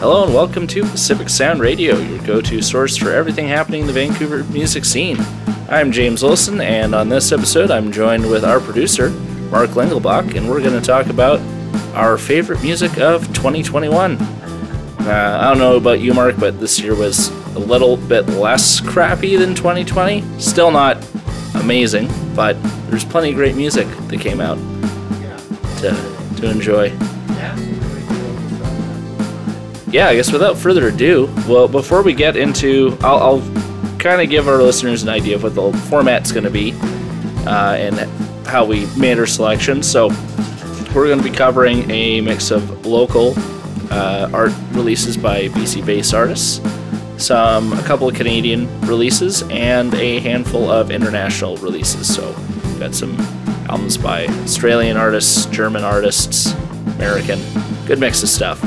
Hello and welcome to Pacific Sound Radio, your go to source for everything happening in the Vancouver music scene. I'm James Wilson, and on this episode, I'm joined with our producer, Mark Lingelbach, and we're going to talk about our favorite music of 2021. Uh, I don't know about you, Mark, but this year was a little bit less crappy than 2020. Still not amazing, but there's plenty of great music that came out to, to enjoy yeah, I guess without further ado, well, before we get into, I'll, I'll kind of give our listeners an idea of what the format's going to be uh, and how we made our selection. So, we're going to be covering a mix of local uh, art releases by BC based artists, some a couple of Canadian releases, and a handful of international releases. So, we've got some albums by Australian artists, German artists, American, good mix of stuff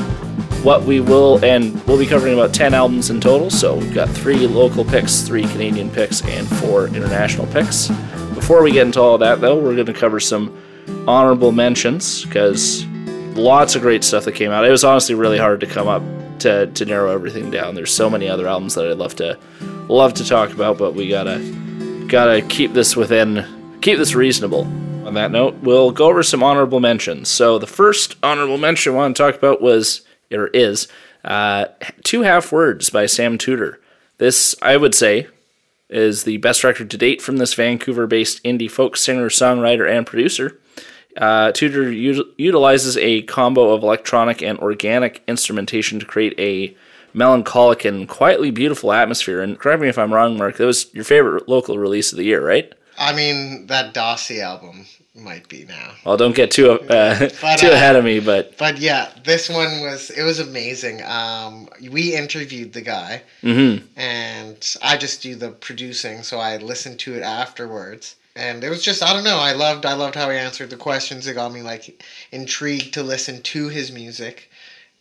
what we will, and we'll be covering about 10 albums in total. So we've got three local picks, three Canadian picks, and four international picks. Before we get into all that, though, we're going to cover some honorable mentions because lots of great stuff that came out. It was honestly really hard to come up to, to narrow everything down. There's so many other albums that I'd love to love to talk about, but we gotta gotta keep this within keep this reasonable. On that note, we'll go over some honorable mentions. So the first honorable mention I want to talk about was or is uh, Two Half Words by Sam Tudor. This, I would say, is the best record to date from this Vancouver based indie folk singer, songwriter, and producer. Uh, Tudor u- utilizes a combo of electronic and organic instrumentation to create a melancholic and quietly beautiful atmosphere. And correct me if I'm wrong, Mark, that was your favorite local release of the year, right? I mean, that Dossie album might be now. Well, don't get too uh, but, too uh, ahead of me, but but yeah, this one was it was amazing. Um, we interviewed the guy, mm-hmm. and I just do the producing, so I listened to it afterwards, and it was just I don't know. I loved I loved how he answered the questions. It got me like intrigued to listen to his music.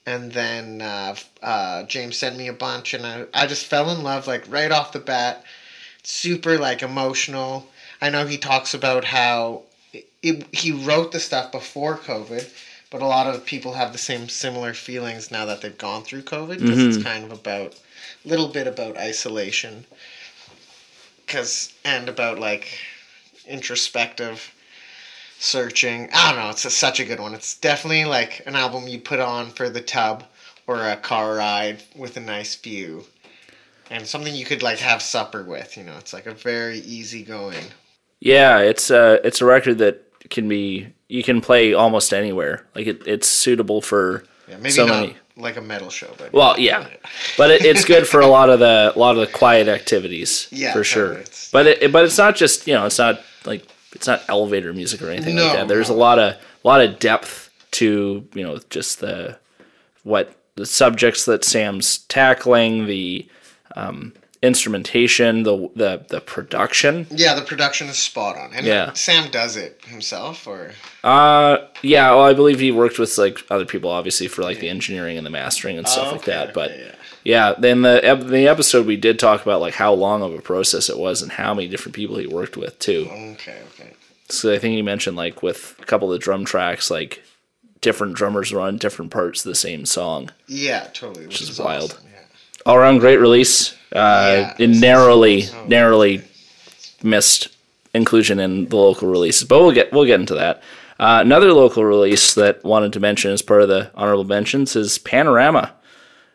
And then uh, uh, James sent me a bunch, and I, I just fell in love like right off the bat. Super like emotional. I know he talks about how it, he wrote the stuff before COVID, but a lot of people have the same similar feelings now that they've gone through COVID because mm-hmm. it's kind of about a little bit about isolation, because and about like introspective searching. I don't know. It's a, such a good one. It's definitely like an album you put on for the tub or a car ride with a nice view. And something you could like have supper with, you know. It's like a very easy going. Yeah, it's a it's a record that can be you can play almost anywhere. Like it, it's suitable for yeah, maybe so not many. like a metal show, but well, yeah, but it, it's good for a lot of the a lot of the quiet activities. Yeah, for sure. but it, but it's not just you know it's not like it's not elevator music or anything no, like that. There's no. a lot of a lot of depth to you know just the what the subjects that Sam's tackling the um, instrumentation, the the the production. Yeah, the production is spot on. And yeah. Sam does it himself, or. Uh, yeah. Well, I believe he worked with like other people, obviously, for like the engineering and the mastering and stuff oh, okay, like that. But yeah. yeah, then the the episode we did talk about like how long of a process it was and how many different people he worked with too. Okay. Okay. So I think he mentioned like with a couple of the drum tracks, like different drummers run different parts of the same song. Yeah, totally. Which, which is, is, wild. Awesome, yeah. All around great release. Uh, yeah, narrowly, so narrowly missed inclusion in the local releases, but we'll get we'll get into that. Uh, another local release that wanted to mention as part of the honorable mentions is Panorama,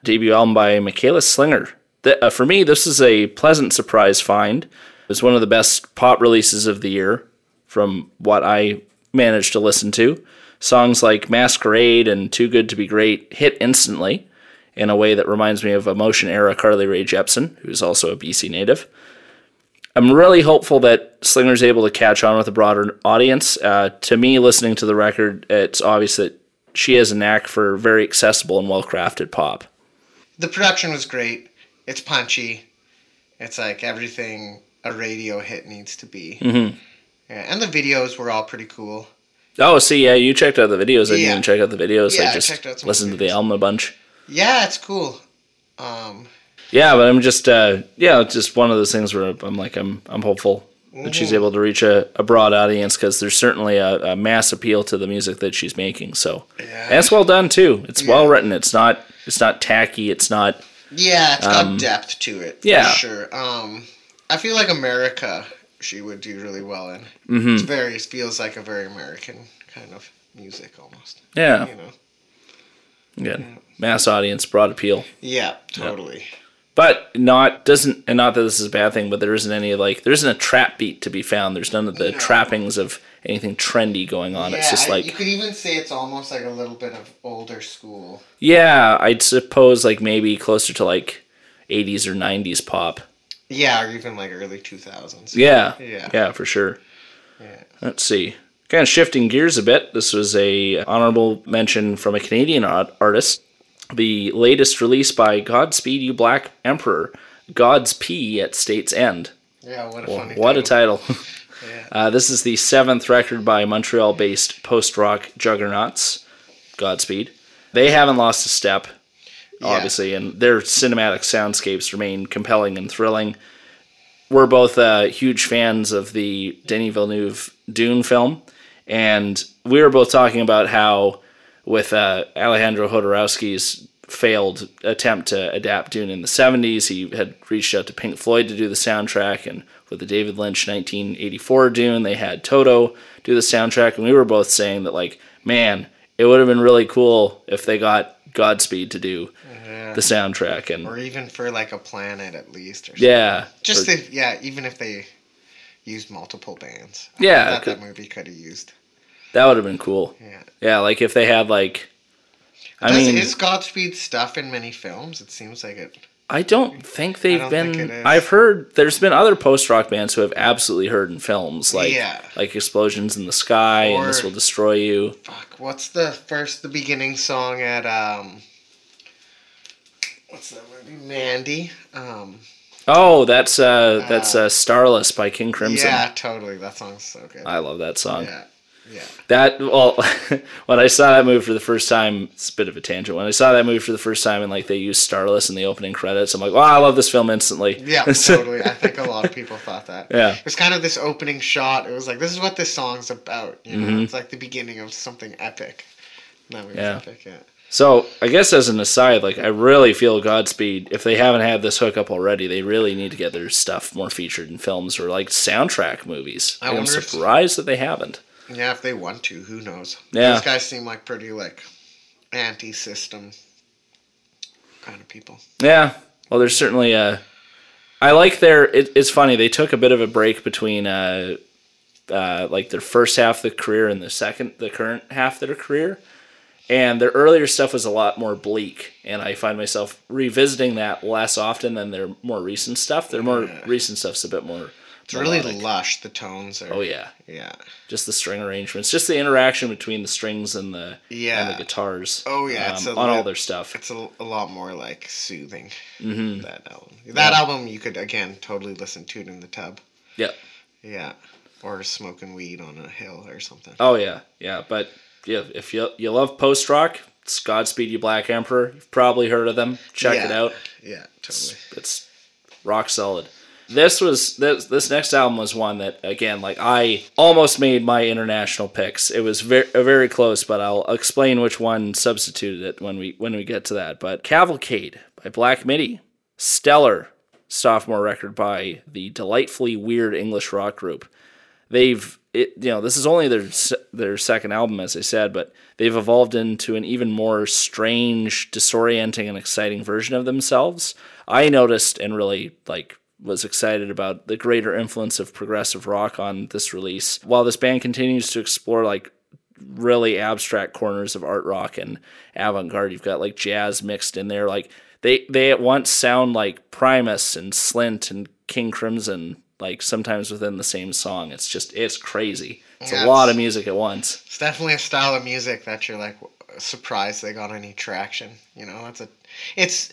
debut album by Michaela Slinger. The, uh, for me, this is a pleasant surprise find. It's one of the best pop releases of the year, from what I managed to listen to. Songs like Masquerade and Too Good to Be Great hit instantly in a way that reminds me of Emotion era Carly Rae Jepsen, who's also a BC native. I'm really hopeful that Slinger's able to catch on with a broader audience. Uh, to me, listening to the record, it's obvious that she has a knack for very accessible and well crafted pop. The production was great. It's punchy. It's like everything a radio hit needs to be. Mm-hmm. Yeah, and the videos were all pretty cool. Oh, see, yeah, you checked out the videos. I yeah. didn't check out the videos. Yeah, I just I listened to the album a bunch. Yeah, it's cool. Um, yeah, but I'm just uh, yeah, it's just one of those things where I'm like I'm I'm hopeful that she's able to reach a, a broad audience because there's certainly a, a mass appeal to the music that she's making. So, Yeah. and it's well done too. It's Yeah. well written. It's not it's not tacky. It's not Yeah, it's got depth to it. Um, yeah. for sure. Um, I feel like America, she would do really well in. Mm-hmm. It's very it feels like a very American kind of music almost. yeah You know. good mass audience, broad appeal. Yeah, totally. but not doesn't and not that this is a bad thing but there isn't any like there isn't a trap beat to be found there's none of the No. trappings of anything trendy going on Yeah, it's just I- like you could even say it's almost like a little bit of older school. yeah i'd suppose like maybe closer to like 80s or 90s pop Yeah, or even like early two thousands. yeah Yeah. yeah for sure Yeah. let's see kind of shifting gears a bit this was a honorable mention from a canadian art- artist the latest release by godspeed you black emperor God's Pee at state's end Yeah, what a funny. What a title. Yeah. Uh, this is the seventh record by Montreal based post rock juggernauts, Godspeed. They haven't lost a step, Yeah. obviously, and their cinematic soundscapes remain compelling and thrilling. We're both uh, huge fans of the Denis Villeneuve Dune film, and we were both talking about how, with uh, Alejandro Jodorowsky's failed attempt to adapt Dune in the 70s, he had reached out to Pink Floyd to do the soundtrack, and with the David Lynch 1984 Dune, they had Toto do the soundtrack, and we were both saying that, like, man, it would have been really cool if they got Godspeed to do Yeah. the soundtrack, and Or even for like a planet at least, or something. yeah, Just or- if, yeah, even if they used multiple bands. Yeah, could- that movie could have used. That would have been cool. Yeah. Yeah, like if they had like, I Does, mean, is Godspeed stuff in many films? It seems like it. I don't think they've don't been. think. I've heard there's been other post rock bands who have absolutely heard in films, like Yeah. like Explosions in the Sky and This Will Destroy You. Fuck. What's the first, the beginning song at um? What's that movie? Mandy. Um. Oh, that's uh, that's uh, Starless by King Crimson. Yeah, totally. That song's so good. I love that song. yeah. Yeah. That well, when I saw that movie for the first time, it's a bit of a tangent. When I saw that movie for the first time and like they used Starless in the opening credits, I'm like, wow, I love this film instantly. Yeah, totally. I think a lot of people thought that. Yeah. It was kind of this opening shot. It was like, this is what this song's about. You know, Mhm. it's like the beginning of something epic. That movie's Yeah. epic, yeah. So I guess as an aside, like I really feel Godspeed. If they haven't had this hookup already, they really need to get their stuff more featured in films or like soundtrack movies. I I'm wonder if- surprised that they haven't. Yeah, if they want to, who knows? Yeah. These guys seem like pretty like anti-system kind of people. Yeah. Well, there's certainly a. I like their. It, it's funny. They took a bit of a break between uh, uh, like their first half of the career and the second, the current half of their career, and their earlier stuff was a lot more bleak. And I find myself revisiting that less often than their more recent stuff. Their more Yeah. recent stuff's a bit more. It's really lush. The tones are. Oh yeah. Yeah. just the string arrangements, just the interaction between the strings and the Yeah. and the guitars. Oh, yeah, it's um, a on all their stuff. It's a, a lot more like soothing. hmm That album. That Yeah. album you could again totally listen to it in the tub. Yep. Yeah. Or smoking weed on a hill or something. Oh yeah, yeah. But yeah, if you you love post rock, it's Godspeed You Black Emperor. You've probably heard of them. Check it out. Yeah, It's, totally. it's rock solid. This was this this next album was one that again like I almost made my international picks. It was very uh, very close, but I'll explain which one substituted it when we when we get to that. But Cavalcade by Black Midi, stellar sophomore record by the delightfully weird English rock group. They've it you know this is only their their second album as I said, but they've evolved into an even more strange, disorienting, and exciting version of themselves. I noticed and really like was excited about the greater influence of progressive rock on this release. While this band continues to explore like really abstract corners of art rock and avant-garde, you've got like jazz mixed in there. Like they they at once sound like Primus and Slint and King Crimson, like sometimes within the same song. It's just it's crazy. It's Yeah, a lot it's- of music at once. It's definitely a style of music that you're like surprised they got any traction. You know, that's a, it's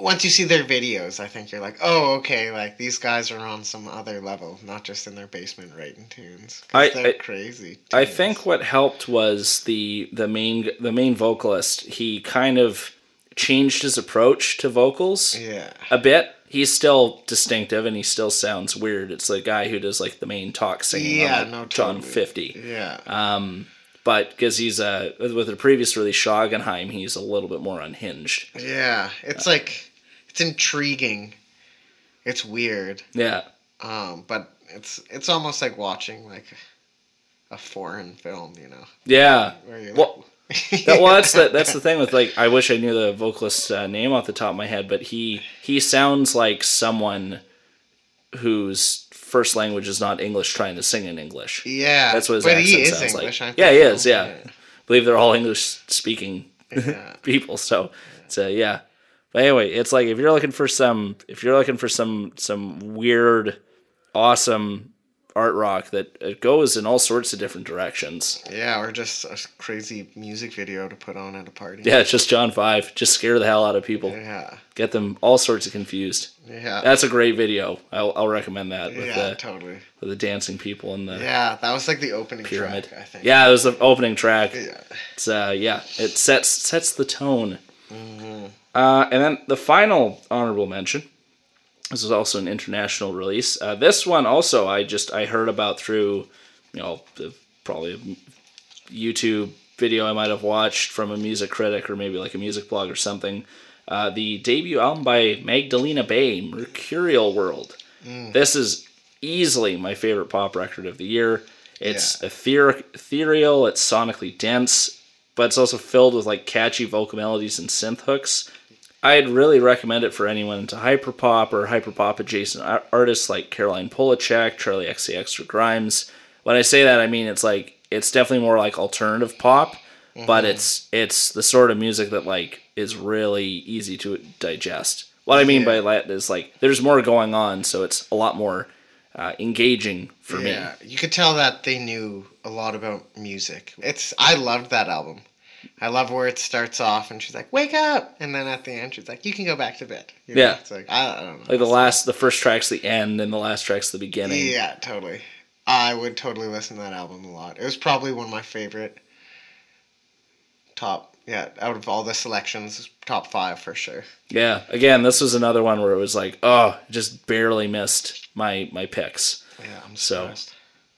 once you see their videos, I think you're like, oh, okay, like these guys are on some other level, not just in their basement writing tunes. I- they're I- crazy. I think what helped was the the main the main vocalist. He kind of changed his approach to vocals Yeah. a bit. he's still distinctive and he still sounds weird. It's the guy who does like the main talk singing Yeah, on no, John totally. 50. Yeah. Um, but because he's uh, with the previous release Schlagenheim, he's a little bit more unhinged. yeah. It's like it's intriguing. It's weird. Yeah, Um, but it's it's almost like watching like a foreign film, you know. yeah. Well, that, well, that's the that's the thing with like I wish I knew the vocalist's uh, name off the top of my head, but he he sounds like someone whose first language is not English trying to sing in English. yeah. That's what his but accent sounds English, like. Yeah, he is. Yeah. I believe they're all English speaking Yeah. people. So it's uh, yeah. But anyway, it's like if you're looking for some if you're looking for some some weird, awesome art rock that it goes in all sorts of different directions. Yeah, or just a crazy music video to put on at a party. Yeah, it's just John Five. Just scare the hell out of people. Yeah. Get them all sorts of confused. Yeah. That's a great video. I'll, I'll recommend that with yeah, the totally. with the dancing people in the Yeah, that was like the opening pyramid. track, I think. Yeah, it was the opening track. Yeah. It's uh yeah, it sets sets the tone. Mm-hmm. Uh, and then the final honorable mention. This is also an international release. Uh, this one also I just I heard about through, you know, the, probably a YouTube video I might have watched from a music critic or maybe like a music blog or something. Uh, the debut album by Magdalena Bay, Mercurial World. This is easily my favorite pop record of the year. It's ether- ethereal, it's sonically dense, but it's also filled with like catchy vocal melodies and synth hooks. I'd really recommend it for anyone into hyperpop or hyperpop adjacent artists like Caroline Polachek, Charli XCX, or Grimes. When I say that, I mean it's like it's definitely more like alternative pop, but it's it's the sort of music that like is really easy to digest. What I mean by that is like there's more going on, so it's a lot more uh, engaging for me. Yeah, you could tell that they knew a lot about music. It's I loved that album. I love where it starts off and she's like, "Wake up!" and then at the end she's like, "You can go back to bed." You know, Yeah. it's like I, I don't know. Like the last, the first track's the end, and the last track's the beginning. Yeah, totally. I would totally listen to that album a lot. It was probably one of my favorite top. Yeah, out of all the selections, top five for sure. Yeah. Again, this was another one where it was like, oh, just barely missed my my picks. Yeah, I'm So- surprised.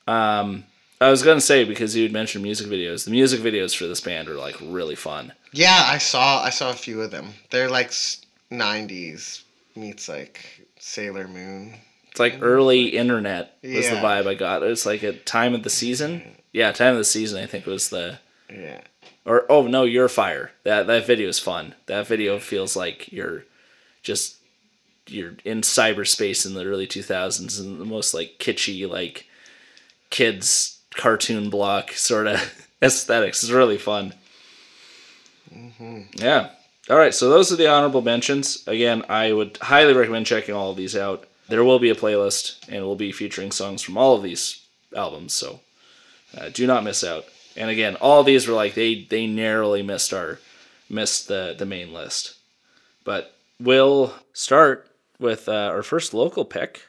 Um, I was gonna say because you had mentioned music videos. The music videos for this band are like really fun. Yeah, I saw I saw a few of them. They're like '90s meets like Sailor Moon. It's like early internet was the vibe I got. It's like a time of the season. Yeah, time of the season. I think was the Yeah. or oh no, you're fire. That that video is fun. That video feels like you're just you're in cyberspace in the early 2000s and the most like kitschy like kids cartoon block sort of aesthetics. It's really fun. Yeah. All right, so those are the honorable mentions. Again, I would highly recommend checking all of these out. There will be a playlist, and it will be featuring songs from all of these albums. So uh, do not miss out. And again, all these were like they they narrowly missed our missed the the main list. But we'll start with uh, our first local pick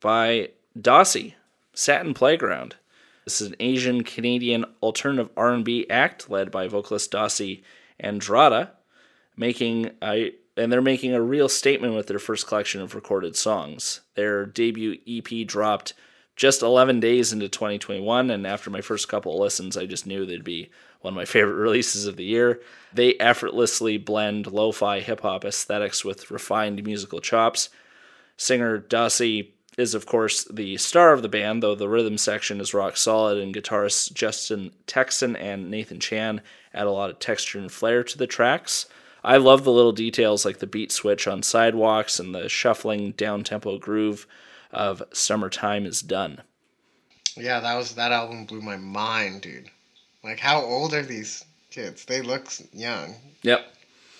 by Dossie, Satin Playground. This is an Asian Canadian alternative R&B act led by vocalist Dossie Andrada, making a and they're making a real statement with their first collection of recorded songs. Their debut EP dropped just 11 days into 2021, and after my first couple of listens, I just knew they'd be one of my favorite releases of the year. They effortlessly blend lo fi hip hop aesthetics with refined musical chops. Singer Dossie is, of course, the star of the band, though the rhythm section is rock solid, and guitarists Justin Texan and Nathan Chan add a lot of texture and flair to the tracks. I love the little details like the beat switch on sidewalks and the shuffling down tempo groove of Summertime is Done. Yeah, that was that album blew my mind, dude. Like, how old are these kids? They look young. Yep,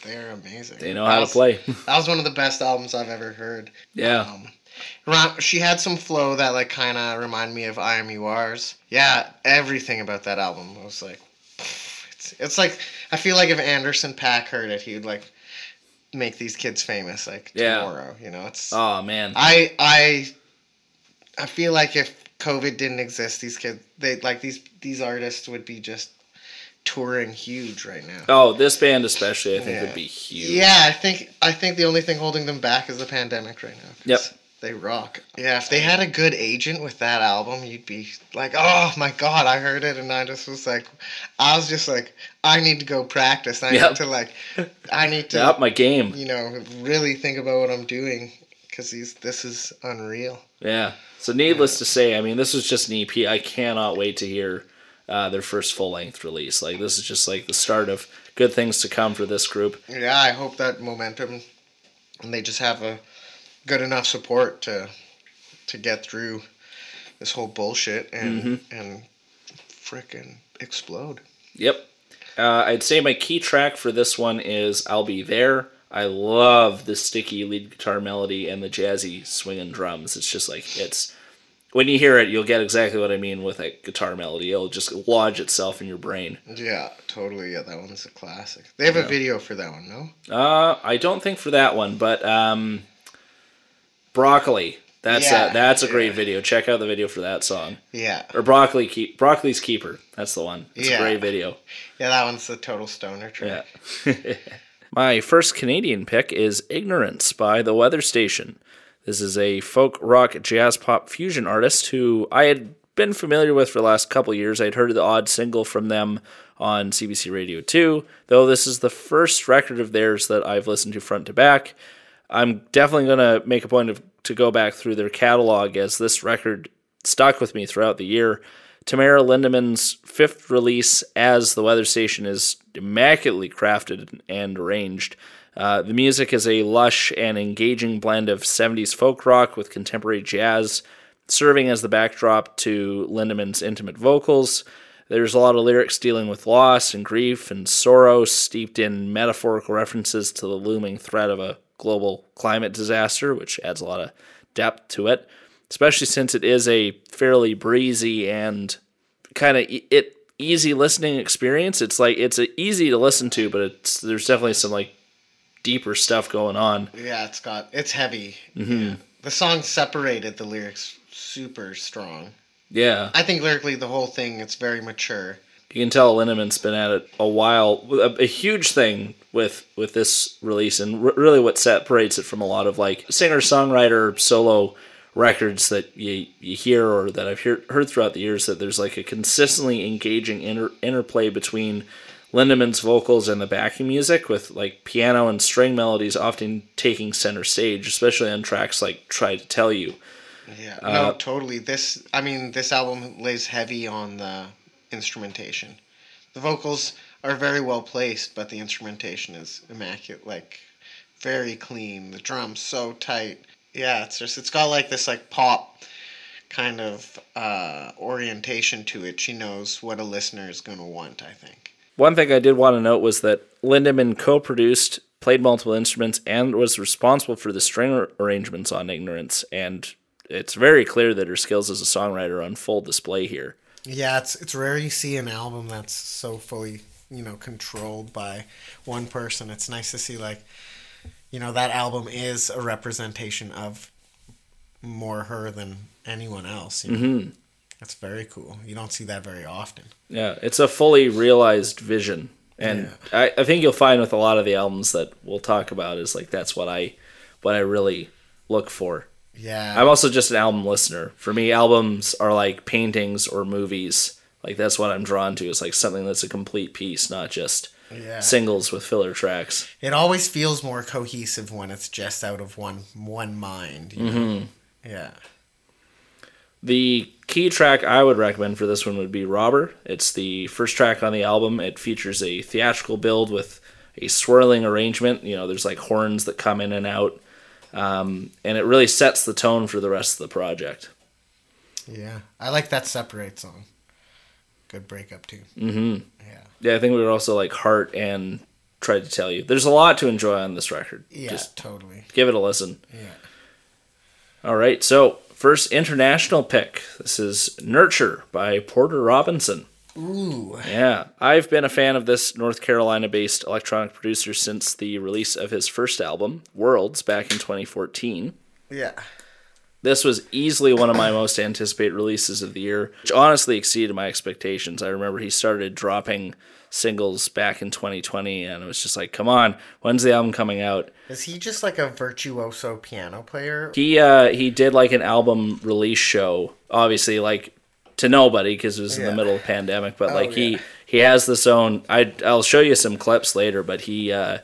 They're amazing. they know That how to play. That was one of the best albums I've ever heard. yeah, Um, she had some flow that like kind of reminded me of I Am You Ours. Yeah, everything about that album was like, it's it's like I feel like if Anderson .Paak heard it, he would like make these kids famous like Yeah. tomorrow. You know, it's oh man, I I I feel like if COVID didn't exist, these kids they like these these artists would be just touring huge right now. Oh, this band especially, I think Yeah. would be huge. Yeah, I think I think the only thing holding them back is the pandemic right now. Yep. They rock. Yeah, if they had a good agent with that album, you'd be like, "Oh my god, I heard it," and I just was like, I was just like, I need to go practice. I Yep. need to like, I need to, Up my game. you know, really think about what I'm doing because these this is unreal. Yeah. So needless to say, I mean, this was just an EP. I cannot wait to hear uh, their first full length release. Like this is just like the start of good things to come for this group. Yeah, I hope that momentum, and they just have a good enough support to to get through this whole bullshit and Mm-hmm. and frickin' explode. Yep. Uh, I'd say my key track for this one is "I'll Be There." I love the sticky lead guitar melody and the jazzy swinging drums. It's just like it's when you hear it, you'll get exactly what I mean with that guitar melody. It'll just lodge itself in your brain. Yeah, totally. Yeah, that one's a classic. They have a video for that one, no? Uh, I don't think for that one, but um, broccoli. That's Yeah, a that's a great yeah. video. Check out the video for that song. Yeah, Or broccoli keep broccoli's keeper. That's the one. It's Yeah. a great video. yeah, that one's the total stoner track. Yeah. My first Canadian pick is Ignorance by The Weather Station. This is a folk rock jazz pop fusion artist who I had been familiar with for the last couple years. I'd heard the odd single from them on CBC Radio 2, though this is the first record of theirs that I've listened to front to back. I'm definitely going to make a point of to go back through their catalog as this record stuck with me throughout the year. Tamara Lindeman's fifth release as the weather station is immaculately crafted and arranged. Uh, the music is a lush and engaging blend of 70s folk rock with contemporary jazz, serving as the backdrop to Lindeman's intimate vocals. There's a lot of lyrics dealing with loss and grief and sorrow, steeped in metaphorical references to the looming threat of a global climate disaster, which adds a lot of depth to it, especially since it is a fairly breezy and kind of e- it easy listening experience. It's like it's a, easy to listen to, but it's there's definitely some like deeper stuff going on. Yeah, it's got it's heavy. Mm-hmm. Yeah. The song separated the lyrics super strong. Yeah, I think lyrically the whole thing it's very mature. You can tell Lindeman's been at it a while. A, a huge thing with with this release, and r- really what separates it from a lot of like singer songwriter solo records that you you hear or that I've hear, heard throughout the years that there's like a consistently engaging inter, interplay between Lindeman's vocals and the backing music with like piano and string melodies often taking center stage, especially on tracks like Try to Tell You. Yeah. Uh, no, totally. This I mean, this album lays heavy on the instrumentation. The vocals are very well placed, but the instrumentation is immaculate, like very clean. The drums so tight. Yeah, it's just it's got like this like pop kind of uh, orientation to it. She knows what a listener is gonna want, I think. One thing I did want to note was that Lindeman co-produced, played multiple instruments, and was responsible for the string arrangements on Ignorance. And it's very clear that her skills as a songwriter are on full display here. Yeah, it's it's rare you see an album that's so fully, you know, controlled by one person. It's nice to see like you know, that album is a representation of more her than anyone else. You know? Mm-hmm. That's very cool. You don't see that very often. Yeah, it's a fully realized vision. And I, I think you'll find with a lot of the albums that we'll talk about is like that's what I what I really look for. Yeah. I'm also just an album listener. For me, albums are like paintings or movies. Like that's what I'm drawn to. It's like something that's a complete piece, not just yeah. singles with filler tracks. It always feels more cohesive when it's just out of one one mind. You? Mm-hmm. Yeah. The key track I would recommend for this one would be Robber. It's the first track on the album. It features a theatrical build with a swirling arrangement. You know, there's like horns that come in and out. Um, and it really sets the tone for the rest of the project. Yeah. I like that separate song. Good breakup too. hmm Yeah. Yeah, I think we would also like Heart and Tried to Tell You. There's a lot to enjoy on this record. Yeah, Just totally. give it a listen. Yeah. All right, so first international pick. This is Nurture by Porter Robinson. Ooh. Yeah, I've been a fan of this North Carolina based electronic producer since the release of his first album, Worlds, back in 2014. Yeah. This was easily one of my most anticipated releases of the year, which honestly exceeded my expectations. I remember he started dropping singles back in 2020, and it was just like, come on, when's the album coming out? Is he just like a virtuoso piano player? He uh, he did like an album release show, obviously like to nobody because it was in the middle of the pandemic, but Oh, like he yeah. he has this own. I I'll show you some clips later, but he. Uh,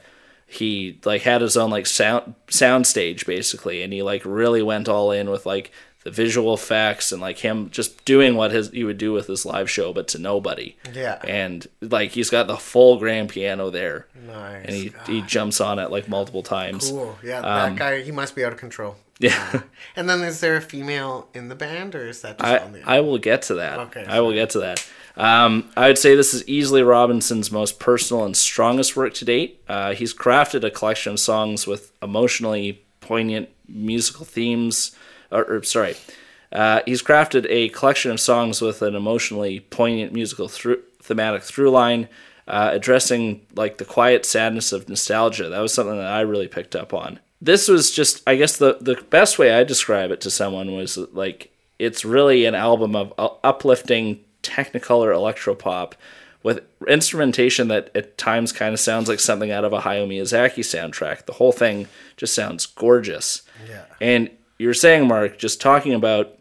he like had his own like sound sound stage basically and he like really went all in with like the visual effects and like him just doing what his he would do with his live show but to nobody Yeah. and like he's got the full grand piano there Nice. and he, God. he jumps on it like multiple times Cool. Yeah, Um, that guy, he must be out of control. Yeah And then is there a female in the band or is that just I, on the I will get to that. Okay, I will get to that. Um, I would say this is easily Robinson's most personal and strongest work to date. Uh, he's crafted a collection of songs with emotionally poignant musical themes. Or, or sorry, uh, he's crafted a collection of songs with an emotionally poignant musical through, thematic through line, uh, addressing like the quiet sadness of nostalgia. That was something that I really picked up on. This was just, I guess, the the best way I describe it to someone was like it's really an album of uh, uplifting technicolor electropop with instrumentation that at times kind of sounds like something out of a Hayao Miyazaki soundtrack. The whole thing just sounds gorgeous. Yeah. And you're saying, Mark, just talking about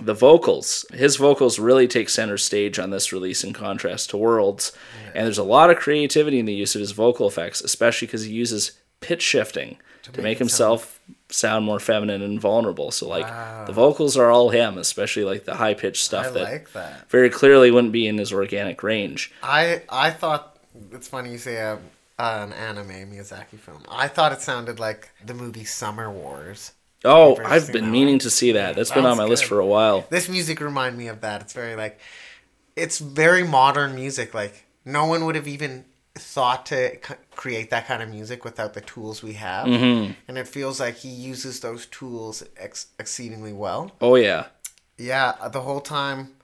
the vocals. His vocals really take center stage on this release in contrast to Worlds. And there's a lot of creativity in the use of his vocal effects, especially because he uses pitch shifting to, make, make himself sound more feminine and vulnerable. So like Wow. the vocals are all him, especially like the high pitched stuff I that like that. very clearly wouldn't be in his organic range. I I thought it's funny you say a, an anime Miyazaki film. I thought it sounded like the movie Summer Wars. Oh, I've been meaning one? to see that. That's been on Sounds my list for a while. This music remind me of that. It's very like, it's very modern music. Like no one would have even thought to create that kind of music without the tools we have. Mm-hmm. And it feels like he uses those tools ex- exceedingly well. Oh yeah. Yeah, the whole time.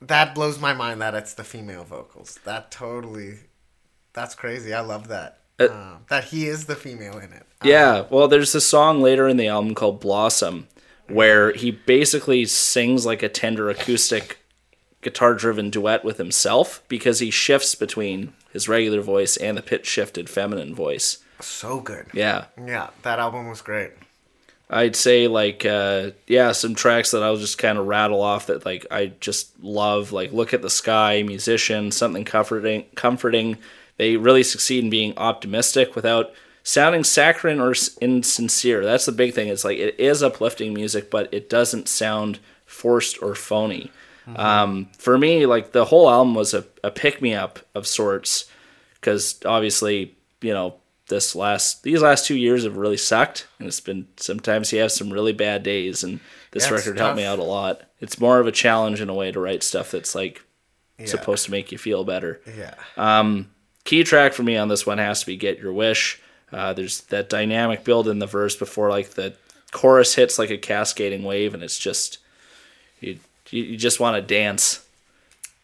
That blows my mind that it's the female vocals. That totally, that's crazy. I love that. Uh, Um, that he is the female in it. Yeah, well, there's a song later in the album called Blossom where he basically sings like a tender acoustic guitar driven duet with himself because he shifts between his regular voice and the pitch shifted feminine voice. So good. Yeah. Yeah, that album was great. I'd say like uh yeah, some tracks that I'll just kind of rattle off that like I just love like Look at the Sky, Musician, something comforting comforting. They really succeed in being optimistic without sounding saccharine or insincere. That's the big thing. It's like it is uplifting music, but it doesn't sound forced or phony. Um, for me, like the whole album was a, a pick me up of sorts because obviously, you know, this last these last two years have really sucked, and it's been sometimes you have some really bad days, and this it's record helped me out a lot. It's more of a challenge in a way to write stuff that's like Yeah. supposed to make you feel better. Yeah. Um, Key track for me on this one has to be "Get Your Wish." Uh, there's that dynamic build in the verse before like the chorus hits like a cascading wave, and it's just you you, you just want to dance.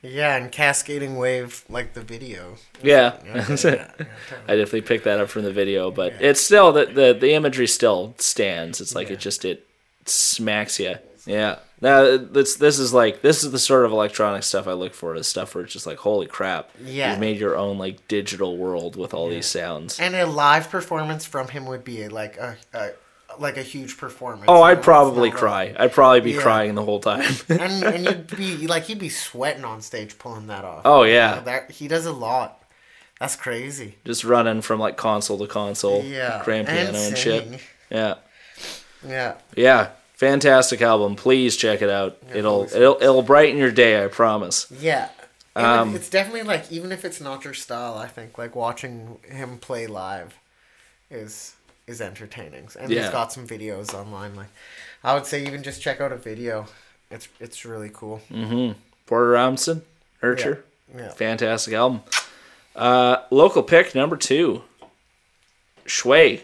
Yeah, and Cascading Wave, like the video. Yeah. Yeah, yeah, yeah. I definitely picked that up from the video, but it's still the, the the imagery still stands. It's like it just it smacks you. Yeah. Now this this is like this is the sort of electronic stuff I look for. Is stuff where it's just like holy crap. Yeah. You've made your own like digital world with all these sounds. And a live performance from him would be like a, a like a huge performance. Oh. I'd probably cry. I'd probably be Yeah. crying the whole time. and and you'd be like he'd be sweating on stage pulling that off. oh You know, yeah. that he does a lot. That's crazy. Just running from like console to console. Yeah, Grand piano and, shit. Yeah. Yeah, Yeah. Fantastic album. Please check it out. it'll it'll it'll brighten your day, I promise. yeah. Um, it's definitely like even if it's not your style, I think like watching him play live is is entertaining. And Yeah. he's got some videos online. Like I would say even just check out a video. It's it's really cool. Porter Robinson, Nurture. Yeah. Fantastic album. Uh, local pick number two. Shui.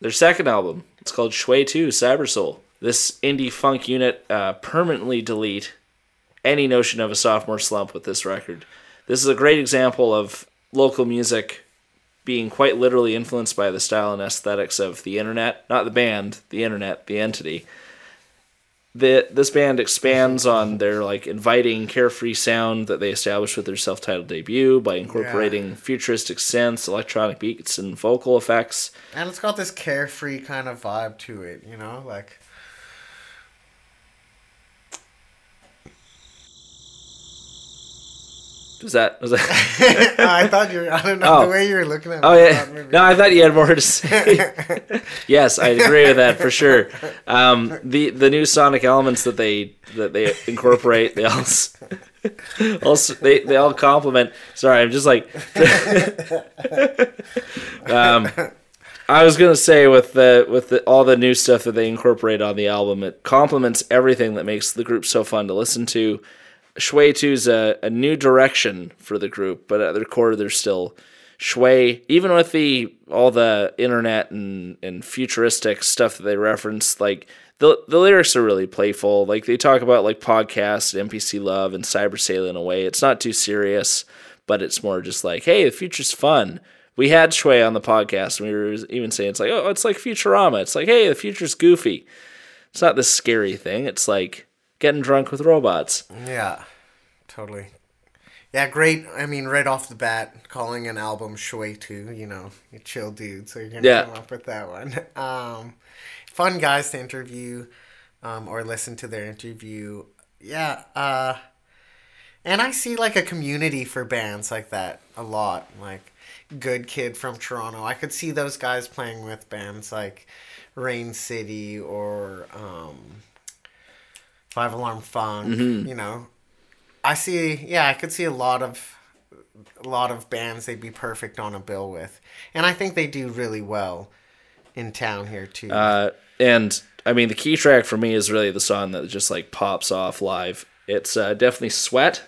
Their second album. It's called Shui 2 Cyber Soul. This indie funk unit uh, permanently delete any notion of a sophomore slump with this record. This is a great example of local music being quite literally influenced by the style and aesthetics of the internet, not the band, the internet, the entity. the this band expands on their like inviting carefree sound that they established with their self-titled debut by incorporating futuristic synths electronic beats and vocal effects And it's got this carefree kind of vibe to it, you know, like. Was that was that I thought you were. I don't know Oh. the way you were looking at me. oh yeah no i thought you had more to say yes i agree with that for sure um, the the new sonic elements that they that they incorporate they all also they, they all complement sorry i'm just like um, I was gonna say with the with the, all the new stuff that they incorporate on the album, it complements everything that makes the group so fun to listen to. Shui 2's a, a new direction for the group, but at their core, they're still Shui. Even with the all the internet and, and futuristic stuff that they reference, like the the lyrics are really playful. Like they talk about like podcasts, NPC love, and cyber sailing away. It's not too serious, but it's more just like, hey, the future's fun we had Shui on the podcast, and we were even saying it's like, oh, it's like Futurama. It's like, hey, the future's goofy. It's not this scary thing. It's like getting drunk with robots. Yeah, totally. Yeah, great. I mean, right off the bat, calling an album Shui 2, you know, you chill dude, so you're going to Yeah. come up with that one. Um, fun guys to interview um, or listen to their interview. Yeah, uh, and I see like a community for bands like that a lot. Like Good Kid from Toronto. I could see those guys playing with bands like Rain City or um, Five Alarm Funk. You know, I see. Yeah, I could see a lot of a lot of bands they'd be perfect on a bill with, and I think they do really well in town here too. Uh, and I mean, the key track for me is really the song that just like pops off live. It's uh, definitely Sweat.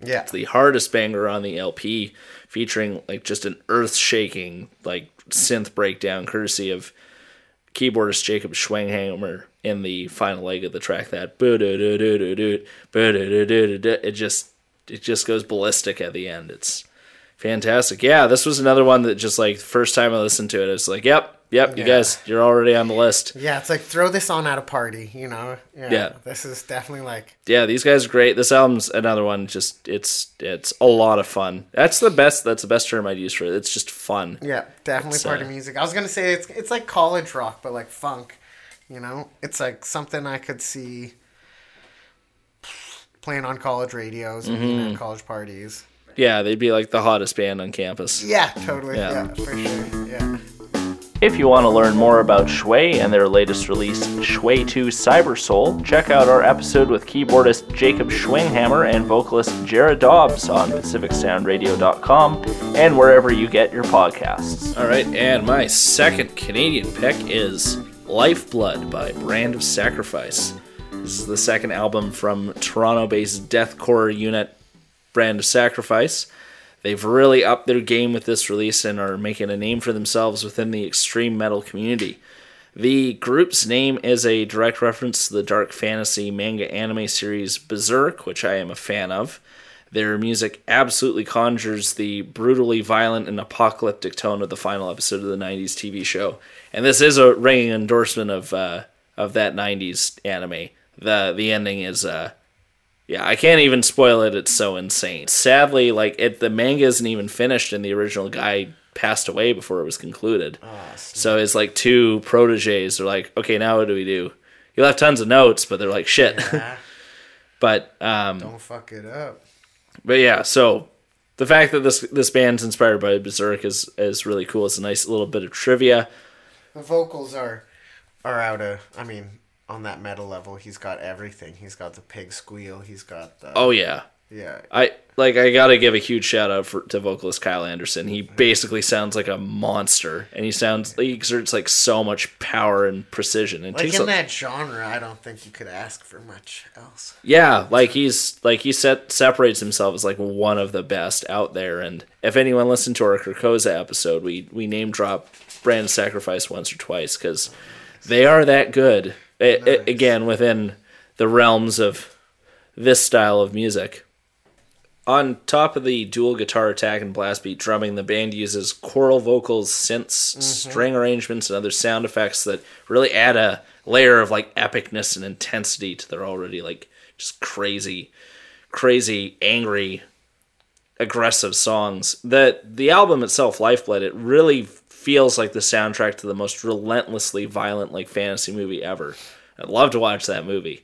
yeah, It's the hardest banger on the LP, featuring like just an earth shaking like synth breakdown, courtesy of keyboardist Jacob Schwinghammer in the final leg of the track. That it just it just goes ballistic at the end. It's fantastic. Yeah, this was another one that just like first time I listened to it, it's like, yep, yep, you Yeah. guys, you're already on the list. yeah. It's like throw this on at a party. You know. Yeah. Yeah. This is definitely like yeah, these guys are great. This album's another one. Just it's it's a lot of fun. That's the best. That's the best term I'd use for it. It's just fun. yeah, definitely It's, party uh, music. I was gonna say it's it's like college rock, but like funk. You know, it's like something I could see playing on college radios and being Mm-hmm. at college parties. Yeah, they'd be like the hottest band on campus. Yeah, totally. Yeah. Yeah, for sure. Yeah. If you want to learn more about Shui and their latest release, Shui 2 Cyber Soul, check out our episode with keyboardist Jacob Schwinghammer and vocalist Jared Dobbs on PacificSoundRadio.com and wherever you get your podcasts. All right, and my second Canadian pick is Lifeblood by Brand of Sacrifice. This is the second album from Toronto based deathcore unit Brand of Sacrifice. They've really upped their game with this release and are making a name for themselves within the extreme metal community. The group's name is a direct reference to the dark fantasy manga anime series Berserk, which I am a fan of. Their music absolutely conjures the brutally violent and apocalyptic tone of the final episode of the 90s TV show. And this is a ringing endorsement of uh, of that 90s anime. The the ending is uh, yeah, I can't even spoil it. It's so insane. Sadly, like it, the manga isn't even finished, and the original guy passed away before it was concluded. so it's like two proteges are like, okay, now what do we do? He left tons of notes, but they're like, shit. Yeah. but um, Don't fuck it up. But yeah, so the fact that this this band's inspired by Berserk is is really cool. It's a nice little bit of trivia. The vocals are are out of. I mean, on that metal level, he's got everything. He's got the pig squeal. He's got the. Oh yeah, yeah. I like I gotta give a huge shout out for to vocalist Kyle Anderson. He basically sounds like a monster, and he sounds he exerts like so much power and precision. And Like in a- that genre, I don't think you could ask for much else. yeah, like he's like he set separates himself as like one of the best out there. And if anyone listened to our Krakoza episode, we we name drop Brand Sacrifice once or twice because they are that good. A- Nice. again, within the realms of this style of music. On top of the dual guitar attack and blast beat drumming, the band uses choral vocals, synths, mm-hmm. string arrangements, and other sound effects that really add a layer of like epicness and intensity to their already like just crazy, crazy, angry, aggressive songs. That the album itself, Lifeblood, it really feels like the soundtrack to the most relentlessly violent like fantasy movie ever. I'd love to watch that movie.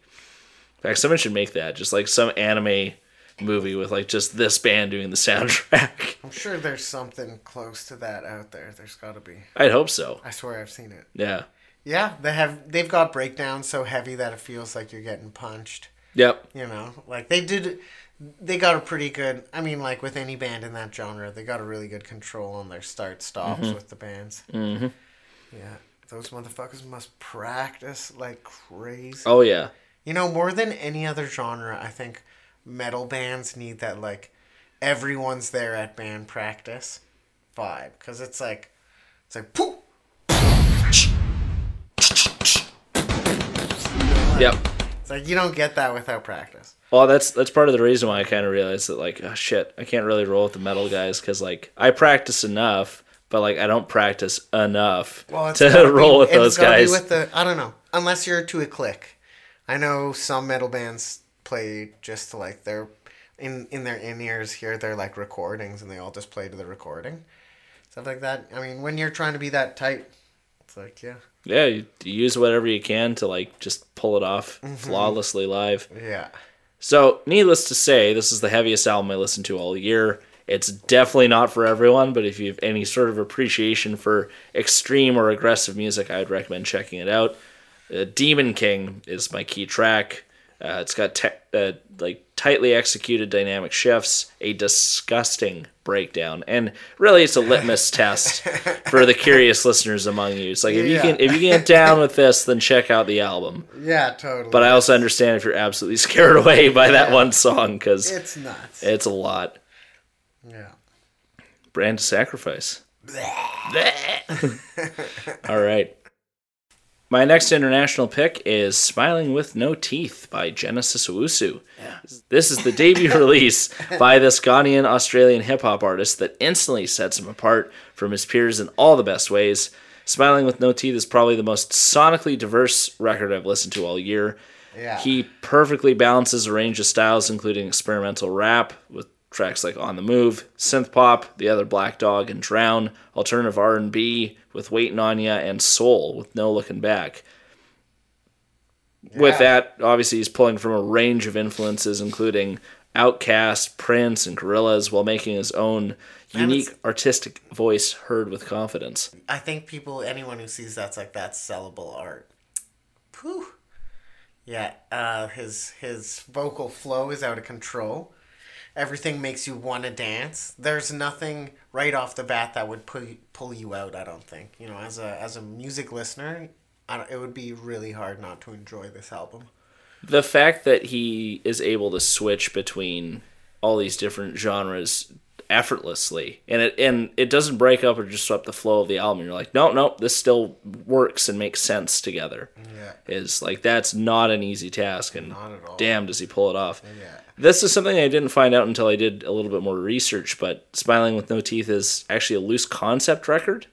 In fact, someone should make that just like some anime movie with like just this band doing the soundtrack. I'm sure there's something close to that out there. There's got to be. I'd hope so. I swear I've seen it. Yeah. Yeah, they have. They've got breakdowns so heavy that it feels like you're getting punched. Yep. You know, like they did. They got a pretty good. I mean, like with any band in that genre, they got a really good control on their start stops with the bands. Mm-hmm. Yeah, those motherfuckers must practice like crazy. Oh yeah. You know, more than any other genre, I think metal bands need that like everyone's there at band practice vibe because it's like it's like poof. Yep. It's like you don't get that without practice. Well, that's that's part of the reason why I kind of realized that like, oh shit, I can't really roll with the metal guys because like I practice enough, but like I don't practice enough Well, to roll be, with those guys. With the I don't know unless you're to a click. I know some metal bands play just to like their in in their in ears hear their like recordings and they all just play to the recording, stuff like that. I mean, when you're trying to be that tight, it's like yeah, yeah, you, you use whatever you can to like just pull it off Mm-hmm. flawlessly live. yeah. So, needless to say, this is the heaviest album I listened to all year. It's definitely not for everyone, but if you have any sort of appreciation for extreme or aggressive music, I would recommend checking it out. Uh, Demon King is my key track. Uh, it's got te- uh, like tightly executed dynamic shifts, a disgusting breakdown, and really it's a litmus test for the curious listeners among you. It's like if you can if you can get down with this, then check out the album. Yeah, totally. But I also understand if you're absolutely scared away by that Yeah. one song because it's nuts. it's a lot. yeah. Brand sacrifice. All right. My next international pick is Smiling with No Teeth by Genesis Owusu. This is the debut release by this Ghanaian Australian hip hop artist that instantly sets him apart from his peers in all the best ways. Smiling with No Teeth is probably the most sonically diverse record I've listened to all year. Yeah. He perfectly balances a range of styles, including experimental rap with tracks like "On the Move," synth pop, "The Other Black Dog," and "Drown," alternative R and B with "Waiting on Ya," and soul with "No Looking Back." With that, obviously, he's pulling from a range of influences, including Outkast, Prince, and Gorillaz, while making his own unique artistic voice heard with confidence. I think people, anyone who sees that's like that's sellable art. Whew. Yeah, uh, his his vocal flow is out of control. Everything makes you want to dance. There's nothing right off the bat that would pull pull you out. I don't think. You know, as a as a music listener, it would be really hard not to enjoy this album. the fact that he is able to switch between all these different genres effortlessly and it and it doesn't break up or disrupt the flow of the album you're like no no this still works and makes sense together Yeah. is like that's not an easy task and Not at all. damn does he pull it off Yeah. This is something I didn't find out until I did a little bit more research, but Smiling with No Teeth is actually a loose concept record,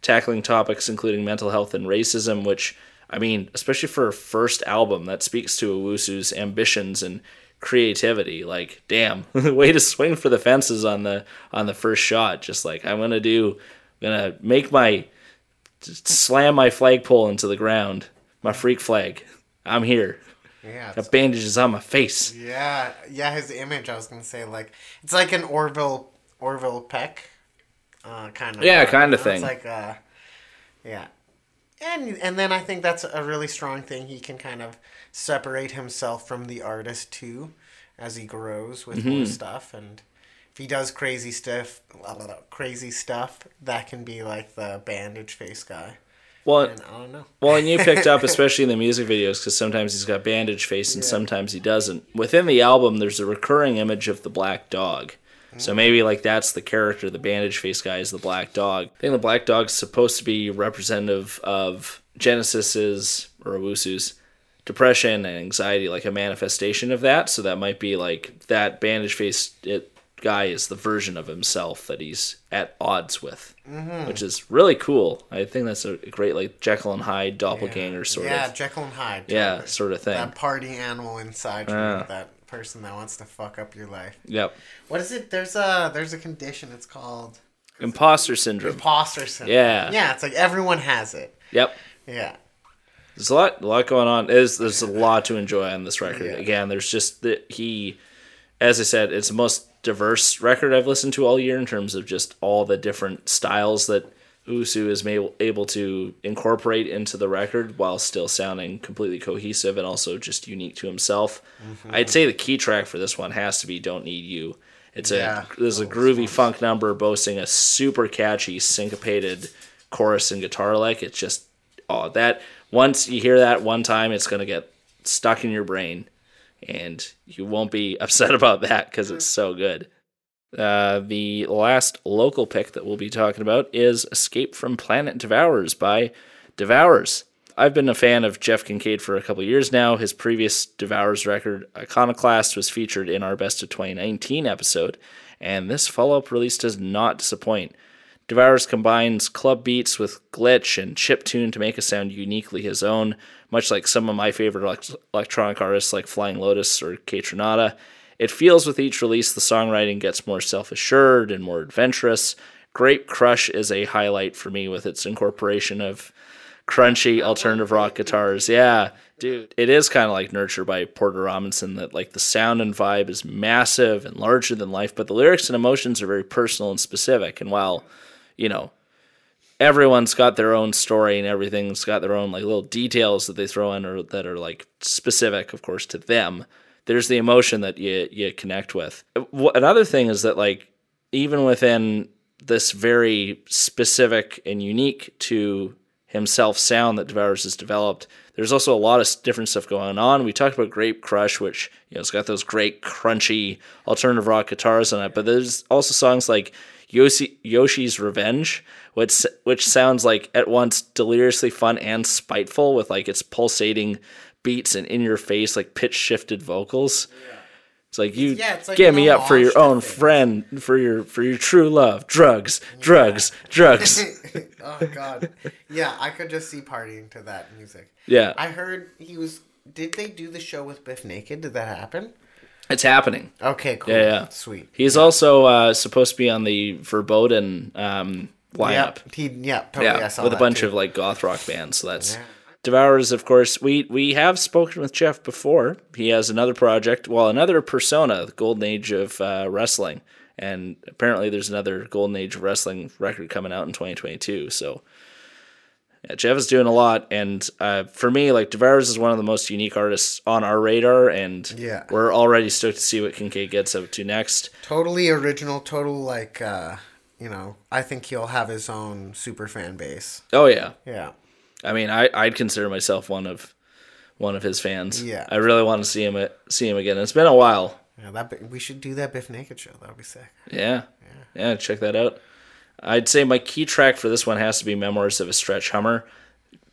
tackling topics including mental health and racism, which, I mean, especially for a first album, that speaks to Owusu's ambitions and creativity. Like, damn, the way to swing for the fences on the on the first shot. Just like I'm gonna do, I'm gonna make my slam my flagpole into the ground, my freak flag. I'm here. Yeah. Got bandages on my face. Yeah, yeah, his image. I was gonna say like it's like an Orville Orville Peck, uh, kind of. Yeah, kinda It's thing. like uh, yeah, and and then I think that's a really strong thing. He can kind of separate himself from the artist too, as he grows with Mm-hmm. more stuff. And if he does crazy stuff, crazy stuff, that can be like the bandage face guy. Well, And I don't know. Well, and you picked up, especially in the music videos, because sometimes he's got bandage face and sometimes he doesn't. Within the album, there's a recurring image of the black dog. So mm. maybe like that's the character, the bandage face guy is the black dog. I think the black dog's supposed to be representative of Genesis's or Owusu's depression and anxiety like a manifestation of that. So that might be like that bandage face it guy is the version of himself that he's at odds with, Mm-hmm. which is really cool. I think that's a great like Jekyll and Hyde doppelganger sort yeah, of Yeah, Jekyll and Hyde. yeah sort of thing. That party animal inside you, Yeah. that person that wants to fuck up your life. Yep, What is it? There's a there's a condition. It's called imposter syndrome. imposter syndrome. Yeah. Yeah, it's like everyone has it. Yep. Yeah. There's a lot, a lot going on. There's, there's a lot to enjoy on this record. Yeah. Again, there's just that he, as I said, it's the most diverse record I've listened to all year in terms of just all the different styles that Owusu is able to incorporate into the record while still sounding completely cohesive and also just unique to himself. Mm-hmm. I'd say the key track for this one has to be "Don't Need You." It's Yeah. a there's a Oh, groovy funk number boasting a super catchy syncopated chorus and guitar lick. It's just oh that once you hear that one time, it's gonna get stuck in your brain, and you won't be upset about that because it's so good. Uh, the last local pick that we'll be talking about is Escape from Planet Devours by Devours. I've been a fan of Jeff Kincaid for a couple years now. His previous Devours record, Iconoclast, was featured in our Best of 2019 episode, and this follow up release does not disappoint. Devours combines club beats with glitch and chip tune to make a sound uniquely his own, much like some of my favorite elect- electronic artists like Flying Lotus or Kaytranada. It feels with each release the songwriting gets more self assured and more adventurous. Grape Crush is a highlight for me with its incorporation of crunchy alternative rock guitars. Yeah, dude, it is kind of like Nurture by Porter Robinson that like the sound and vibe is massive and larger than life, but the lyrics and emotions are very personal and specific. And while, you know, everyone's got their own story and everything's got their own like little details that they throw in or that are like specific, of course, to them. There's the emotion that you you connect with. Another thing is that like even within this very specific and unique to himself sound that Devours has developed, there's also a lot of different stuff going on. We talked about Grape Crush, which you know it's got those great crunchy alternative rock guitars on it, but there's also songs like Yoshi, Yoshi's Revenge, which which sounds like at once deliriously fun and spiteful with like its pulsating beats and in your face like pitch shifted vocals. It's like you Yeah, it's like get me up for your own things. friend, for your for your true love, drugs, drugs, drugs. oh god. Yeah, I could just see partying to that music. Yeah, I heard he was. Did they do the show with Bif Naked? Did that happen? It's happening. Okay, cool. Yeah, yeah. Sweet. He's also uh, supposed to be on the Verboten um, lineup. Yep. He, yeah, totally. I yeah, with a bunch too. of like goth rock bands. So that's Yeah. Devours, of course. We we have spoken with Jeff before. He has another project, well, another persona, the golden age of uh, wrestling, and apparently there's another golden age of wrestling record coming out in 2022. So. Yeah, Jeff is doing a lot, and uh, for me, like Devours is one of the most unique artists on our radar, and Yeah. we're already stoked to see what Kincaid gets up to next. totally original. Total like. uh you know, I think he'll have his own super fan base. Oh yeah, Yeah. I mean, I I'd consider myself one of one of his fans. Yeah. I really want to see him see him again. It's been a while. Yeah, that we should do that Bif Naked show. That would be sick. Yeah. yeah, check that out. I'd say my key track for this one has to be "Memoirs of a Stretch Hummer,"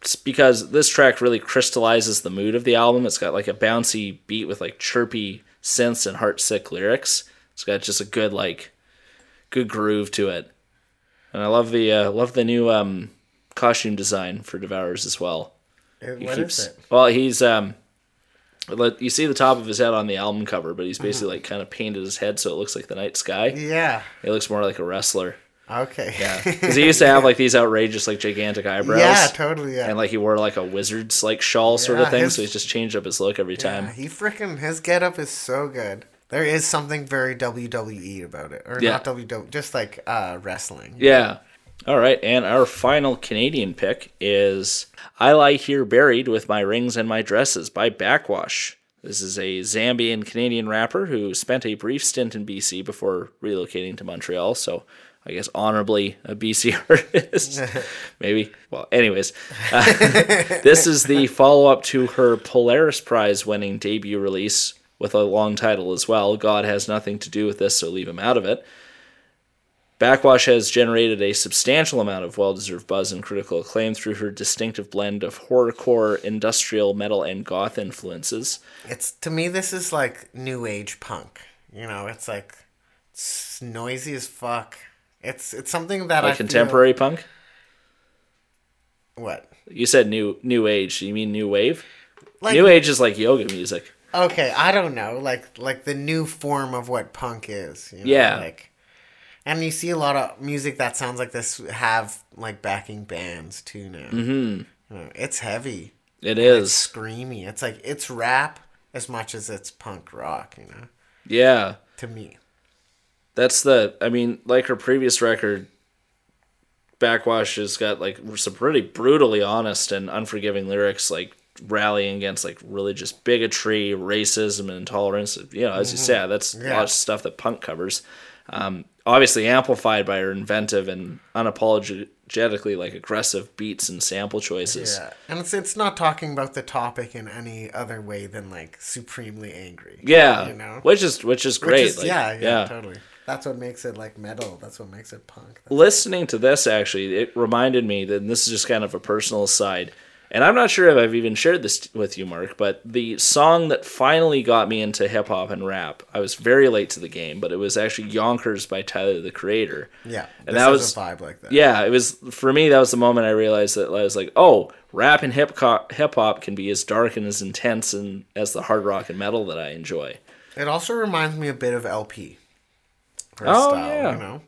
It's because this track really crystallizes the mood of the album. It's got like a bouncy beat with like chirpy synths and heart sick lyrics. It's got just a good like good groove to it, and I love the uh, love the new um, costume design for Devours as well. He What is keeps it? well. He's um, you see the top of his head on the album cover, but he's basically like kind of painted his head so it looks like the night sky. Yeah. It looks more like a wrestler. Okay. Yeah, because he used to have like these outrageous, like gigantic eyebrows. yeah, totally. Yeah. and like he wore like a wizard's like shawl sort of thing. his- so he's just changed up his look every time. Yeah, he freaking his getup is so good. There is something very WWE about it, or Yeah. not WWE, just like uh, wrestling. Yeah. All right, and our final Canadian pick is "I Lie Here Buried with My Rings and My Dresses" by Backxwash. This is a Zambian Canadian rapper who spent a brief stint in BC before relocating to Montreal. So I guess honorably a BC artist, maybe. Well, anyways, uh, this is the follow up to her Polaris Prize winning debut release with a long title as well. God has nothing to do with this, so leave him out of it. Backxwash has generated a substantial amount of well deserved buzz and critical acclaim through her distinctive blend of horrorcore, industrial metal, and goth influences. It's to me this is like new age punk. You know, it's like it's noisy as fuck. It's it's something that Like I feel- contemporary punk? what? You said new new age. You mean new wave? Like new age is like yoga music. okay, I don't know, like like the new form of what punk is. You know? Yeah. Like, and you see a lot of music that sounds like this have like backing bands too now. Mm-hmm. You know, it's heavy. It It's is. screamy. It's like it's rap as much as it's punk rock. You know, Yeah. to me. That's the. I mean, like her previous record, Backxwash has got like some pretty brutally honest and unforgiving lyrics, like rallying against like religious bigotry, racism, and intolerance. You know, as you said, that's a lot of stuff that punk covers. Um, obviously amplified by her inventive and unapologetically like aggressive beats and sample choices. Yeah, and it's it's not talking about the topic in any other way than like supremely angry. Yeah, you know, which is which is Which great. is- like, yeah, yeah, totally. That's what makes it like metal. That's what makes it punk. listening to this actually it reminded me that and this is just kind of a personal aside and i'm not sure if i've even shared this with you mark but the song that finally got me into hip-hop and rap i was very late to the game but it was actually yonkers by tyler the creator Yeah, and that was a vibe like that. yeah it was for me that was the moment i realized that i was like oh rap and hip hop can be as dark and as intense and as the hard rock and metal that i enjoy It also reminds me a bit of El-P. Her Oh, yeah. you know.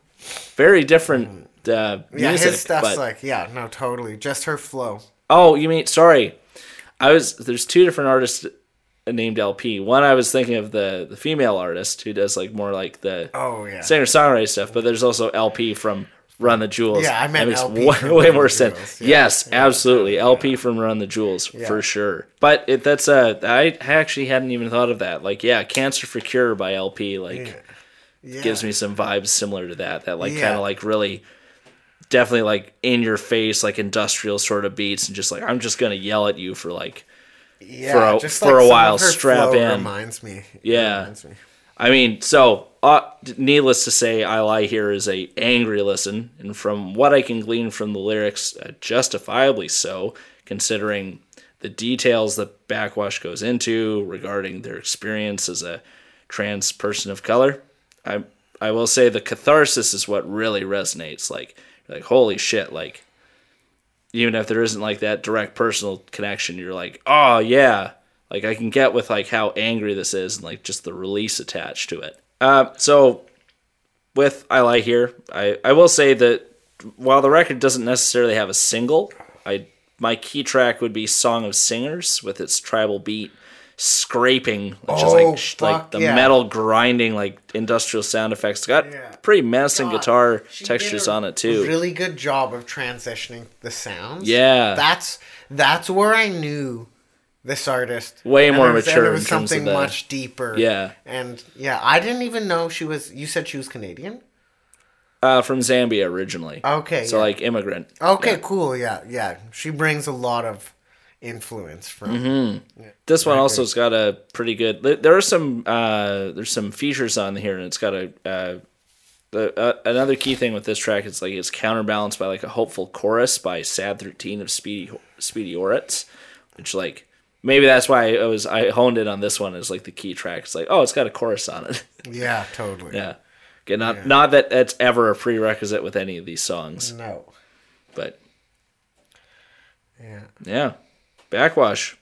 very different uh, Yeah, music his stuff's but like yeah, no, totally. Just her flow. Oh, you mean sorry. I was there's two different artists named LP. One I was thinking of the the female artist who does like more like the Oh yeah. singer songwriter stuff, but there's also El-P from Run the Jewels. Yeah, I meant That makes El-P way, way more sense. Yeah. Yes, absolutely. El-P from Run the Jewels for sure. But it, that's uh I actually hadn't even thought of that. Like yeah, Cancer for Cure by El-P like Yeah. gives me some vibes similar to that. That like Yeah. kind of like really, definitely like in your face, like industrial sort of beats, and just like I'm just gonna yell at you for like. yeah, for a- for a while, strap in. Reminds me. Yeah. reminds me. I mean, so uh, needless to say, I lie here is a angry listen, and from what I can glean from the lyrics, uh, justifiably so, considering the details that Backxwash goes into regarding their experience as a trans person of color. I I will say the catharsis is what really resonates. Like like holy shit, like even if there isn't like that direct personal connection, you're like, oh yeah, like I can get with like how angry this is and like just the release attached to it. Uh, so with I Lie Here, I, I will say that while the record doesn't necessarily have a single, I my key track would be Song of Singers with its tribal beat scraping, which is Oh, like sh- like the yeah. metal grinding like industrial sound effects. It's got Yeah. pretty menacing God, guitar textures on it too. Really good job of transitioning the sounds. Yeah. That's that's where I knew this artist Way and more was, and mature in was terms of something much deeper. Yeah. And yeah, I didn't even know she was. You said she was Canadian. Uh, from Zambia originally. Okay. So yeah. like immigrant. Okay, cool. Yeah, yeah. She brings a lot of influence from. Mm-hmm. This one also has got a pretty good. there- are some uh, there's some features on here, and it's got a. Uh, the, uh, another key thing with this track is like it's counterbalanced by like a hopeful chorus by Sad13 of Speedy Speedy Ortiz, which like maybe that's why I was I honed in on this one as like the key track. It's like oh, it's got a chorus on it. Yeah, totally. yeah, okay, not not that that's ever a prerequisite with any of these songs, No. but Yeah. Yeah, Backxwash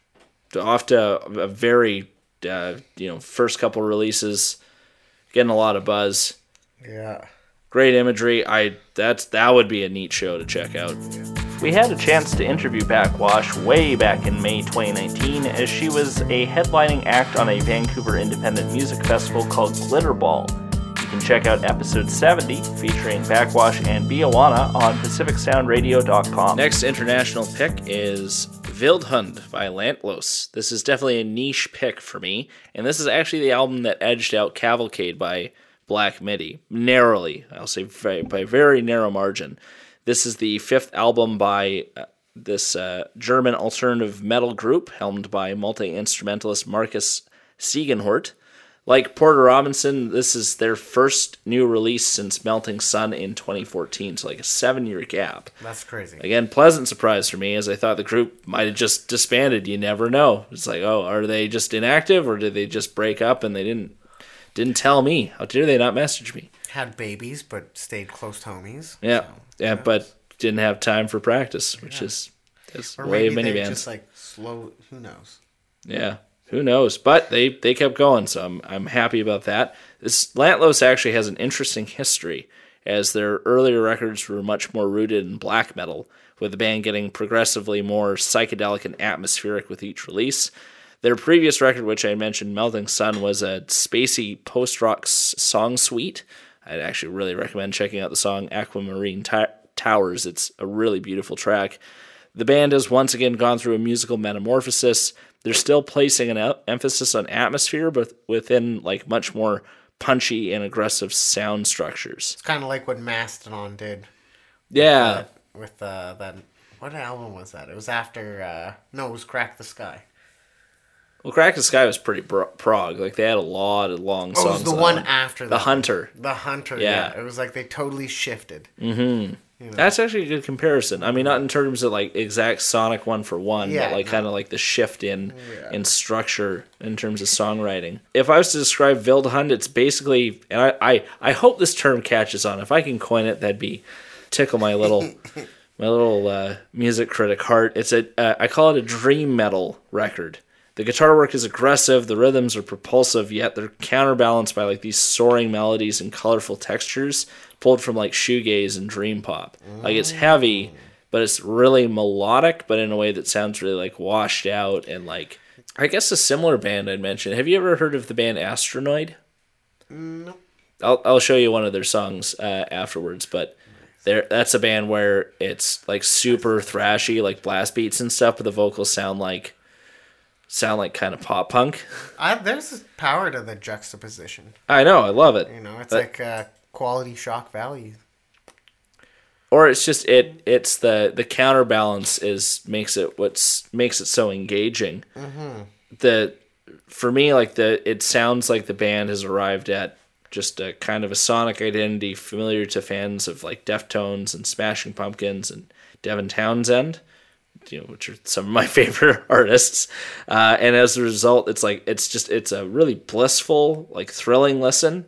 off to a very uh, you know first couple releases, getting a lot of buzz. Yeah. Great imagery. I that's that would be a neat show to check out. We had a chance to interview Backxwash way back in May 2019 as she was a headlining act on a Vancouver independent music festival called Glitterball. You can check out episode 70 featuring Backxwash and Biawana on PacificSoundRadio.com. Next international pick is Wildhund by Lantlos. This is definitely a niche pick for me, and this is actually the album that edged out Cavalcade by Black Midi narrowly. I'll say by, by very narrow margin. This is the fifth album by uh, this uh, German alternative metal group, helmed by multi instrumentalist Markus Siegenhort. Like Porter Robinson, this is their first new release since Melting Sun in 2014, so like a seven year gap. That's crazy. Again, pleasant surprise for me as I thought the group might have just disbanded. You never know. It's like, oh, are they just inactive or did they just break up and they didn't didn't tell me? How dare they not message me? Had babies, but stayed close homies. Yeah, so, yeah, but didn't have time for practice, which is that's or way maybe of many bands. just like slow. Who knows? Yeah, who knows? But they they kept going, so I'm I'm happy about that. This Lantlos actually has an interesting history, as their earlier records were much more rooted in black metal, with the band getting progressively more psychedelic and atmospheric with each release. Their previous record, which I mentioned, Melting Sun, was a spacey post rock song suite. I'd actually really recommend checking out the song Aquamarine Ti- Towers. It's a really beautiful track. The band has once again gone through a musical metamorphosis. They're still placing an emphasis on atmosphere, but within like much more punchy and aggressive sound structures. It's kind of like what Mastodon did Yeah, with uh, that. What album was that? It was after. Uh, no, it was Crack the Skye. well, Crack the Skye was pretty bro- prog. Like they had a lot of long songs. Oh, it was the on one after The that. Hunter. The Hunter. Yeah. Yeah. It was like they totally shifted. That's actually a good comparison. I mean, not in terms of like exact sonic one for one, Yeah, but like no. kind of like the shift in Yeah. in structure in terms of songwriting. If I was to describe Wildhund, it's basically, and I, I I hope this term catches on. If I can coin it, that'd be tickle my little my little uh, music critic heart. It's a uh, I call it a dream metal record. The guitar work is aggressive, the rhythms are propulsive, yet they're counterbalanced by like these soaring melodies and colorful textures pulled from like shoegaze and dream pop. Like it's heavy, but it's really melodic, but in a way that sounds really like washed out and like I guess a similar band I'd mention. Have you ever heard of the band Astronoid? No. I'll I'll show you one of their songs uh, afterwards, but there that's a band where it's like super thrashy, like blast beats and stuff, but the vocals sound like sound like kind of pop punk. I, there's this power to the juxtaposition. I know, I love it. You know, it's But- like uh, quality shock value. or it's just it it's the the counterbalance is makes it what's makes it so engaging. The for me like the it sounds like the band has arrived at just a kind of a sonic identity familiar to fans of like deftones and smashing pumpkins and devin townsend you know which are some of my favorite artists. Uh, and as a result it's like it's just it's a really blissful like thrilling listen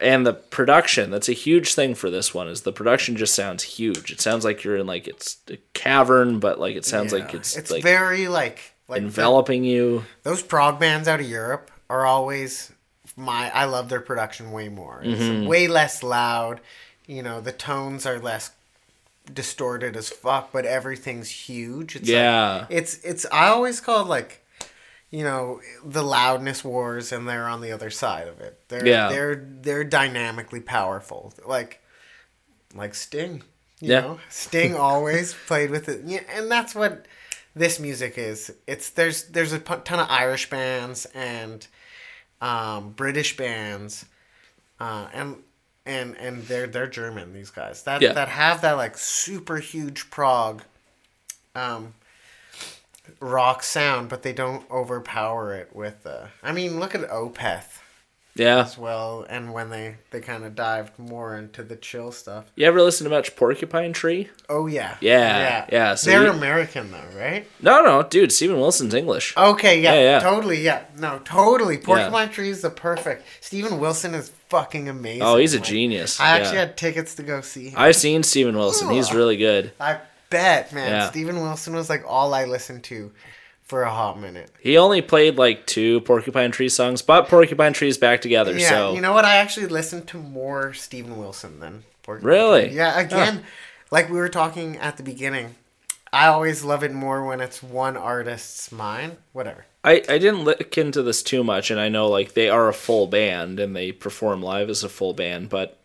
and the production that's a huge thing for this one is the production just sounds huge it sounds like you're in like it's a cavern but like it sounds like it's, it's like very like like the- enveloping you those prog bands out of Europe are always my I love their production way more. It's Mm-hmm. way less loud. You know, the tones are less distorted as fuck, but everything's huge. It's like- Yeah. it's it's I always call it like you know, the loudness wars and they're on the other side of it. They're Yeah. they're they're dynamically powerful. Like like Sting. You Yeah. know? Sting always played with it. Yeah, and that's what this music is. It's there's there's a ton of Irish bands and um, British bands, uh, and and and they're they're German. These guys that Yeah. that have that like super huge prog, um, rock sound, but they don't overpower it with. Uh, I mean, look at Opeth yeah as well, and when they they kind of dived more into the chill stuff. you ever listen to much porcupine tree Oh yeah, Yeah, yeah, so they're you- American though, right? no no dude Steven wilson's english Okay, yeah, Yeah, yeah. totally, yeah, no, totally. Porcupine Tree is the perfect. Steven Wilson is fucking amazing. oh he's a Like, genius I actually yeah. had tickets to go see him. i've seen Steven wilson he's really good I bet, man. Yeah. Steven Wilson was like all I listened to for a hot minute. he only played like two porcupine tree songs but porcupine tree's back together Yeah, so you know what? I actually listened to more Steven Wilson than Porcupine Really? Tree. Yeah, again, like we were talking at the beginning. I always love it more when it's one artist's mind. Whatever. I, I didn't look into this too much, and I know like they are a full band and they perform live as a full band, but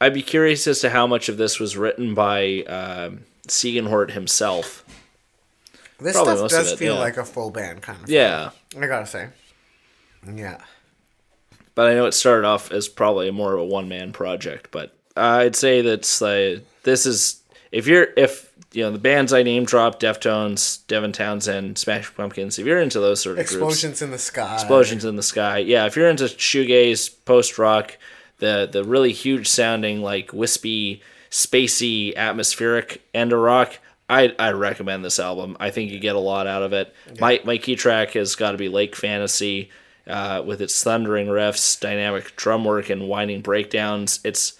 I'd be curious as to how much of this was written by um Siegenhort himself. This Probably stuff does it, feel yeah. like a full band kind of. Yeah, I gotta say. Yeah. but I know it started off as probably more of a one man project. But I'd say that's like this is if you're if you know the bands I name drop: Deftones, Devin Townsend, Smashing Pumpkins. If you're into those sort of groups, Explosions in the sky. explosions in the sky. Yeah, if you're into shoegaze, post rock, the the really huge sounding like wispy, spacey, atmospheric end of rock, I I recommend this album. I think you get a lot out of it. My my key track has got to be Lake Fantasy, uh, with its thundering riffs, dynamic drum work, and winding breakdowns. It's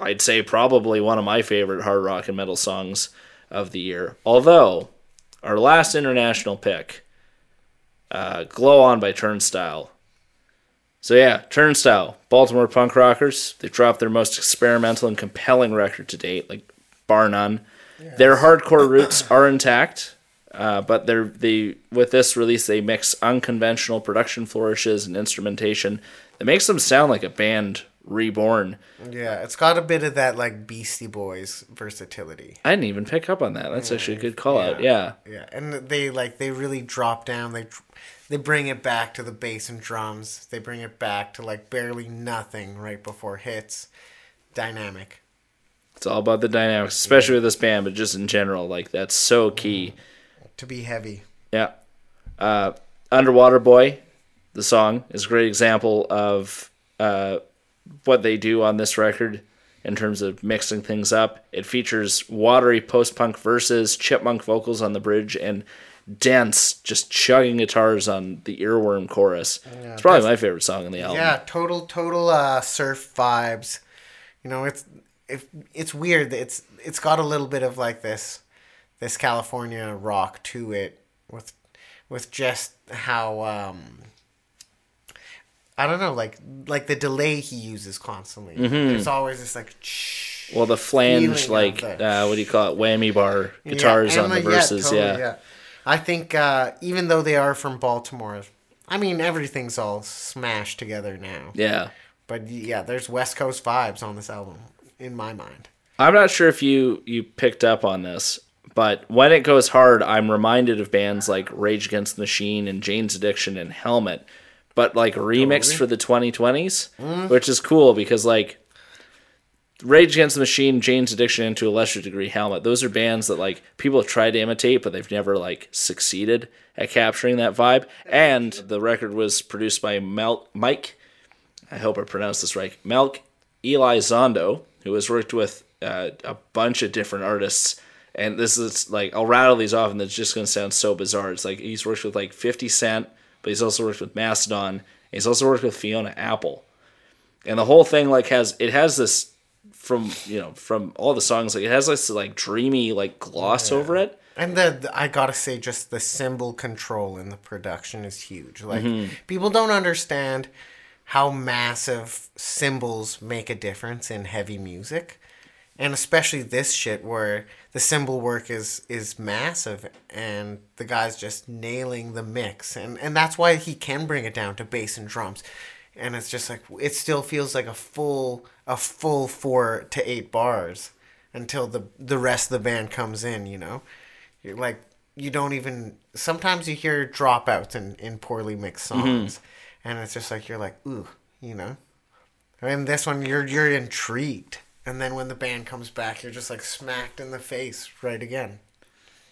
I'd say probably one of my favorite hard rock and metal songs of the year. Although our last international pick uh, Glow On by Turnstile. So yeah, Turnstile, Baltimore punk rockers. They dropped their most experimental and compelling record to date, like bar none. Their hardcore roots are intact, uh, but they're they with this release they mix unconventional production flourishes and instrumentation that makes them sound like a band reborn. Yeah, it's got a bit of that like Beastie Boys versatility. I didn't even pick up on that. That's actually a good call out. Yeah. Yeah, and they like they really drop down. They they bring it back to the bass and drums. They bring it back to like barely nothing right before hits. Dynamic. It's all about the dynamics, especially with this band, but just in general, like that's so key. To be heavy. Yeah. Uh, Underwater Boy, the song, is a great example of uh, what they do on this record in terms of mixing things up. It features watery post punk verses, chipmunk vocals on the bridge, and dense, just chugging guitars on the earworm chorus. it's probably my favorite song on the album. Yeah, total total uh, surf vibes. You know, it's it, it's weird. It's it's got a little bit of like this this California rock to it with with just how um I don't know, like like the delay he uses constantly. There's always this like shh. Well, the flange, like, uh, what do you call it? Whammy bar guitars Yeah, on and the verses. totally, yeah. I think uh, even though they are from Baltimore, I mean everything's all smashed together now. Yeah. But yeah, there's West Coast vibes on this album, in my mind. I'm not sure if you you picked up on this, but when it goes hard, I'm reminded of bands like Rage Against the Machine and Jane's Addiction and Helmet, but like remixed for the 2020s, which is cool because like Rage Against the Machine, Jane's Addiction, and to a lesser degree Helmet, those are bands that like people have tried to imitate, but they've never like succeeded at capturing that vibe. And the record was produced by Mel- Mike. I hope I pronounced this right. Melk Eli Zondo, who has worked with uh, a bunch of different artists. And this is like, I'll rattle these off and it's just going to sound so bizarre. It's like he's worked with like 50 Cent, but he's also worked with Mastodon. He's also worked with Fiona Apple. And the whole thing like has, it has this from, you know, from all the songs, like it has this like dreamy like gloss over it. And the, the- I gotta say, just the cymbal control in the production is huge. Like Mm-hmm. people don't understand how massive cymbals make a difference in heavy music, and especially this shit where the cymbal work is is massive, and the guy's just nailing the mix, and and that's why he can bring it down to bass and drums. And it's just like it still feels like a full a full four to eight bars until the the rest of the band comes in, you know? You're like you don't even sometimes you hear dropouts in, in poorly mixed mm-hmm. songs and it's just like you're like, ooh, you know? And this one you're you're intrigued. And then when the band comes back, you're just like smacked in the face right again.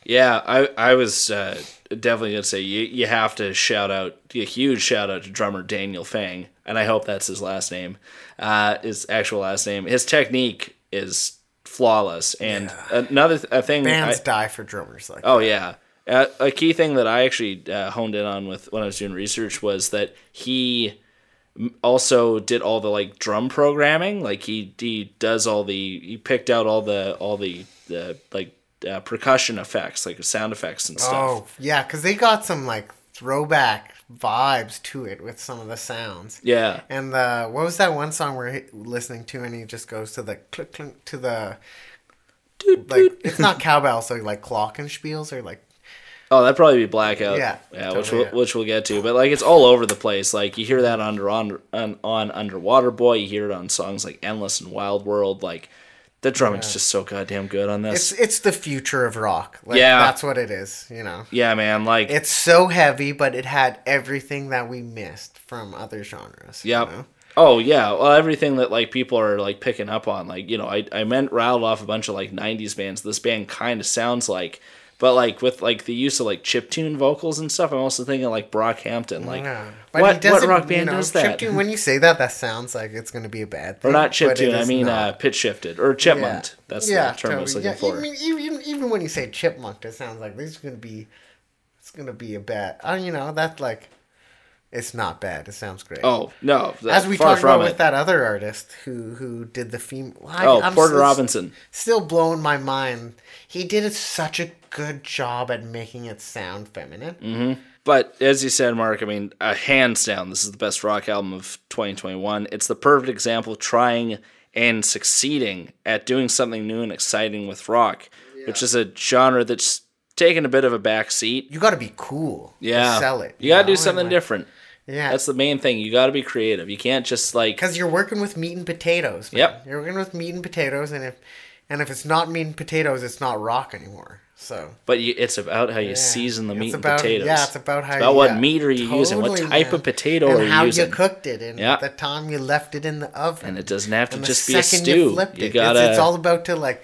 Yeah, I I was uh, definitely gonna say you you have to shout out a huge shout out to drummer Daniel Fang, and I hope that's his last name, uh, his actual last name. His technique is flawless, and another th- a thing. Bands I- die for drummers like oh yeah, uh, a key thing that I actually uh, honed in on with when I was doing research was that he also did all the like drum programming. Like he he does all the he picked out all the all the the like uh, percussion effects, like sound effects and stuff. Oh, yeah, cuz they got some like throwback vibes to it with some of the sounds. Yeah. And the what was that one song we're listening to, and he just goes to the click clink to the like it's not cowbell, so like glockenspiels or like Oh, that'd probably be blackout. Yeah, yeah, which we'll, yeah. which we'll get to. But like, it's all over the place. Like you hear that under on, on on Underwater Boy. You hear it on songs like Endless and Wild World. Like the drumming's just so goddamn good on this. it's it's the future of rock. Like, Yeah. that's what it is. You know, yeah, man. Like it's so heavy, but it had everything that we missed from other genres. you Yep. know? Oh yeah, well everything that like people are like picking up on, like you know, I I meant rattled off a bunch of like '90s bands. This band kind of sounds like, but like with like the use of like chip tune vocals and stuff. I'm also thinking like Brockhampton. Like Yeah. what what rock you band know, does that? chiptune, when you say that, that sounds like it's going to be a bad thing. or not chip tune. I mean uh, pitch shifted or chipmunked. That's yeah, the term I was looking Yeah, for. Even, even, even when you say chipmunk, it sounds like this is going to be, it's going to be a bad. Uh, you know, that's like, it's not bad. It sounds great. oh no, As we talked about it. with that other artist who who did the theme. I, oh, I'm Porter still- Robinson. Still blowing my mind. He did such a good job at making it sound feminine. Mm. But as you said, Mark, I mean, uh, hands down, this is the best rock album of 2021. It's the perfect example of trying and succeeding at doing something new and exciting with rock, which is a genre that's taken a bit of a back seat. You got to be cool. to Yeah, sell it. You gotta do something like, different. Yeah, That's the main thing. You gotta be creative. You can't just like because you're working with meat and potatoes. Man. Yep. You're working with meat and potatoes, and if and if it's not meat and potatoes, it's not rock anymore. So But you, it's about how you yeah. season the It's meat about- and potatoes. Yeah, it's about how It's about you, what yeah, meat are you using, what type man. of potato and are you how using. you cooked it, and Yeah. the time you left it in the oven. and it doesn't have to just be a stew. You, You gotta. It's, it's all about to like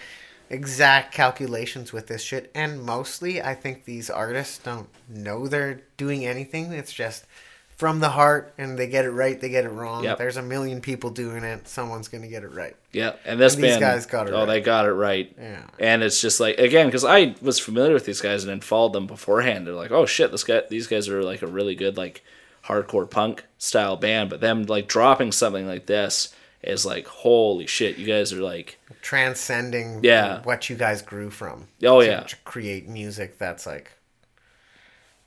exact calculations with this shit, and mostly I think these artists don't know they're doing anything. It's just from the heart, and they get it right, they get it wrong. Yep. There's a million people doing it. Someone's gonna get it right. Yeah, and this And these band, guys got it oh, right. they got it right. Yeah. And it's just like again, because I was familiar with these guys and then followed them beforehand. They're like, oh shit, this guy, these guys are like a really good like hardcore punk style band. But them like dropping something like this is like, holy shit, you guys are like, Transcending Yeah. what you guys grew from. Oh, to- yeah. To create music that's like,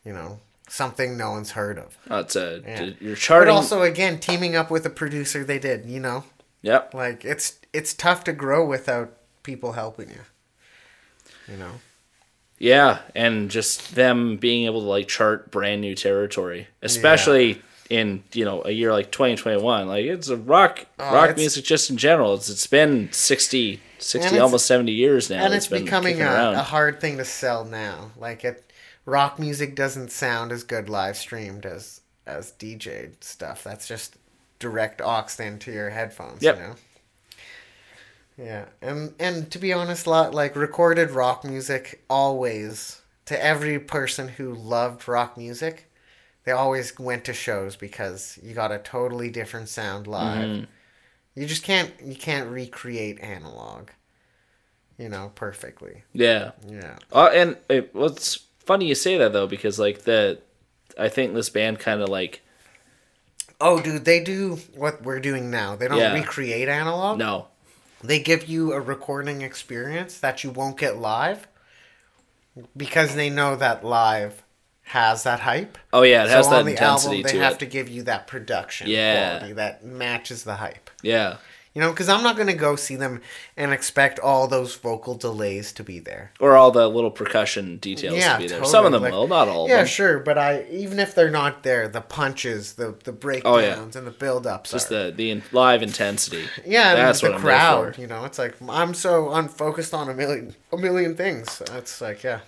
you know, something no one's heard of. oh, it's a Yeah. you're But also, again, teaming up with a producer, they did. You know, yep. like it's it's tough to grow without people helping you. You know. Yeah, and just them being able to like chart brand new territory, especially in you know a year like 2021. Like it's a rock Oh, rock music just in general. It's it's been 60, 60 almost 70 years now. and it's been becoming a, a hard thing to sell now. Like it, rock music doesn't sound as good live streamed as as DJ stuff. That's just direct aux into your headphones. Yep. You know. Yeah, and and to be honest, lot like recorded rock music always to every person who loved rock music, they always went to shows because you got a totally different sound live. Mm-hmm. You just can't you can't recreate analog, you know, perfectly. yeah. Yeah. Uh, and it, well, it's funny you say that though because like the I think this band kind of like Oh, dude, they do what we're doing now. They don't Yeah. recreate analog. no They give you a recording experience that you won't get live because they know that live has that hype. oh yeah it has so that on the intensity album, they to have it to give you that production Yeah. quality that matches the hype. yeah You know, because I'm not going to go see them and expect all those vocal delays to be there. or all the little percussion details yeah, to be there. totally. Some of them Like- will, not all of Yeah, them. sure, but I even if they're not there, the punches, the the breakdowns, Oh, yeah. and the build-ups Just are. the the in- live intensity. Yeah, That's the what I'm crowd. You know, it's like I'm so unfocused on a million a million things. It's like yeah,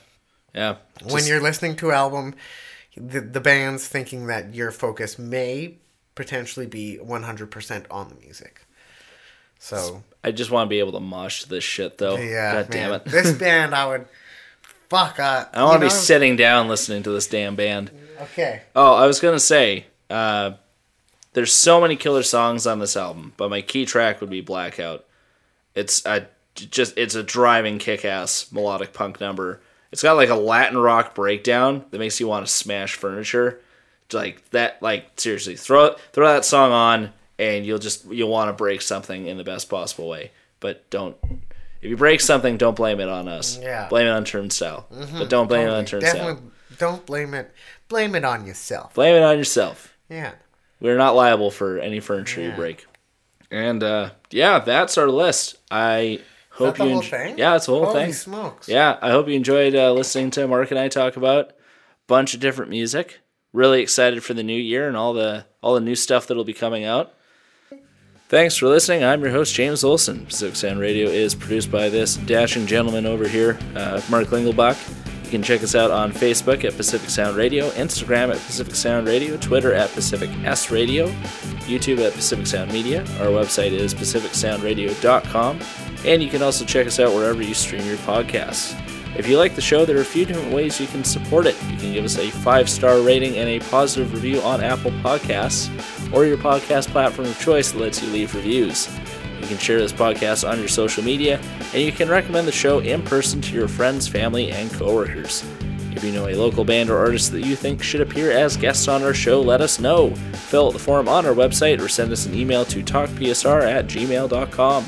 Yeah. when you're listening to album, the the band's thinking that your focus may potentially be 100% on the music. So I just want to be able to mosh this shit though. yeah, God damn man. it. this band, I would fuck. Uh, I want to be know- sitting down listening to this damn band. Okay. Oh, I was gonna say, uh, there's so many killer songs on this album, but my key track would be Blackout. It's a just it's a driving kick-ass melodic punk number. It's got like a Latin rock breakdown that makes you want to smash furniture. Like that, like seriously, throw throw that song on, and you'll just you'll want to break something in the best possible way. But don't. If you break something, don't blame it on us. Yeah. Mm-hmm. Blame it on Turnstile. But don't blame it on Totally. Turnstile. Definitely don't blame it. Blame it on yourself. Blame it on yourself. Yeah. We're not liable for any furniture you break. And uh, yeah, that's our list. I hope you. thing? Yeah, it's the whole Holy thing. smokes. Yeah, I hope you enjoyed uh, listening to Mark and I talk about a bunch of different music. Really excited for the new year and all the all the new stuff that'll be coming out. Thanks for listening. I'm your host James Olson. Pacific Sound Radio is produced by this dashing gentleman over here, uh, Mark Lingelbach. You can check us out on Facebook at Pacific Sound Radio, Instagram at Pacific Sound Radio, Twitter at Pacific S Radio, YouTube at Pacific Sound Media. Our website is pacificsoundradio.com, and you can also check us out wherever you stream your podcasts. If you like the show, there are a few different ways you can support it. You can give us a five star rating and a positive review on Apple Podcasts or your podcast platform of choice that lets you leave reviews. You can share this podcast on your social media, and you can recommend the show in person to your friends, family, and coworkers. If you know a local band or artist that you think should appear as guests on our show, let us know. Fill out the form on our website or send us an email to talkpsr at gmail.com.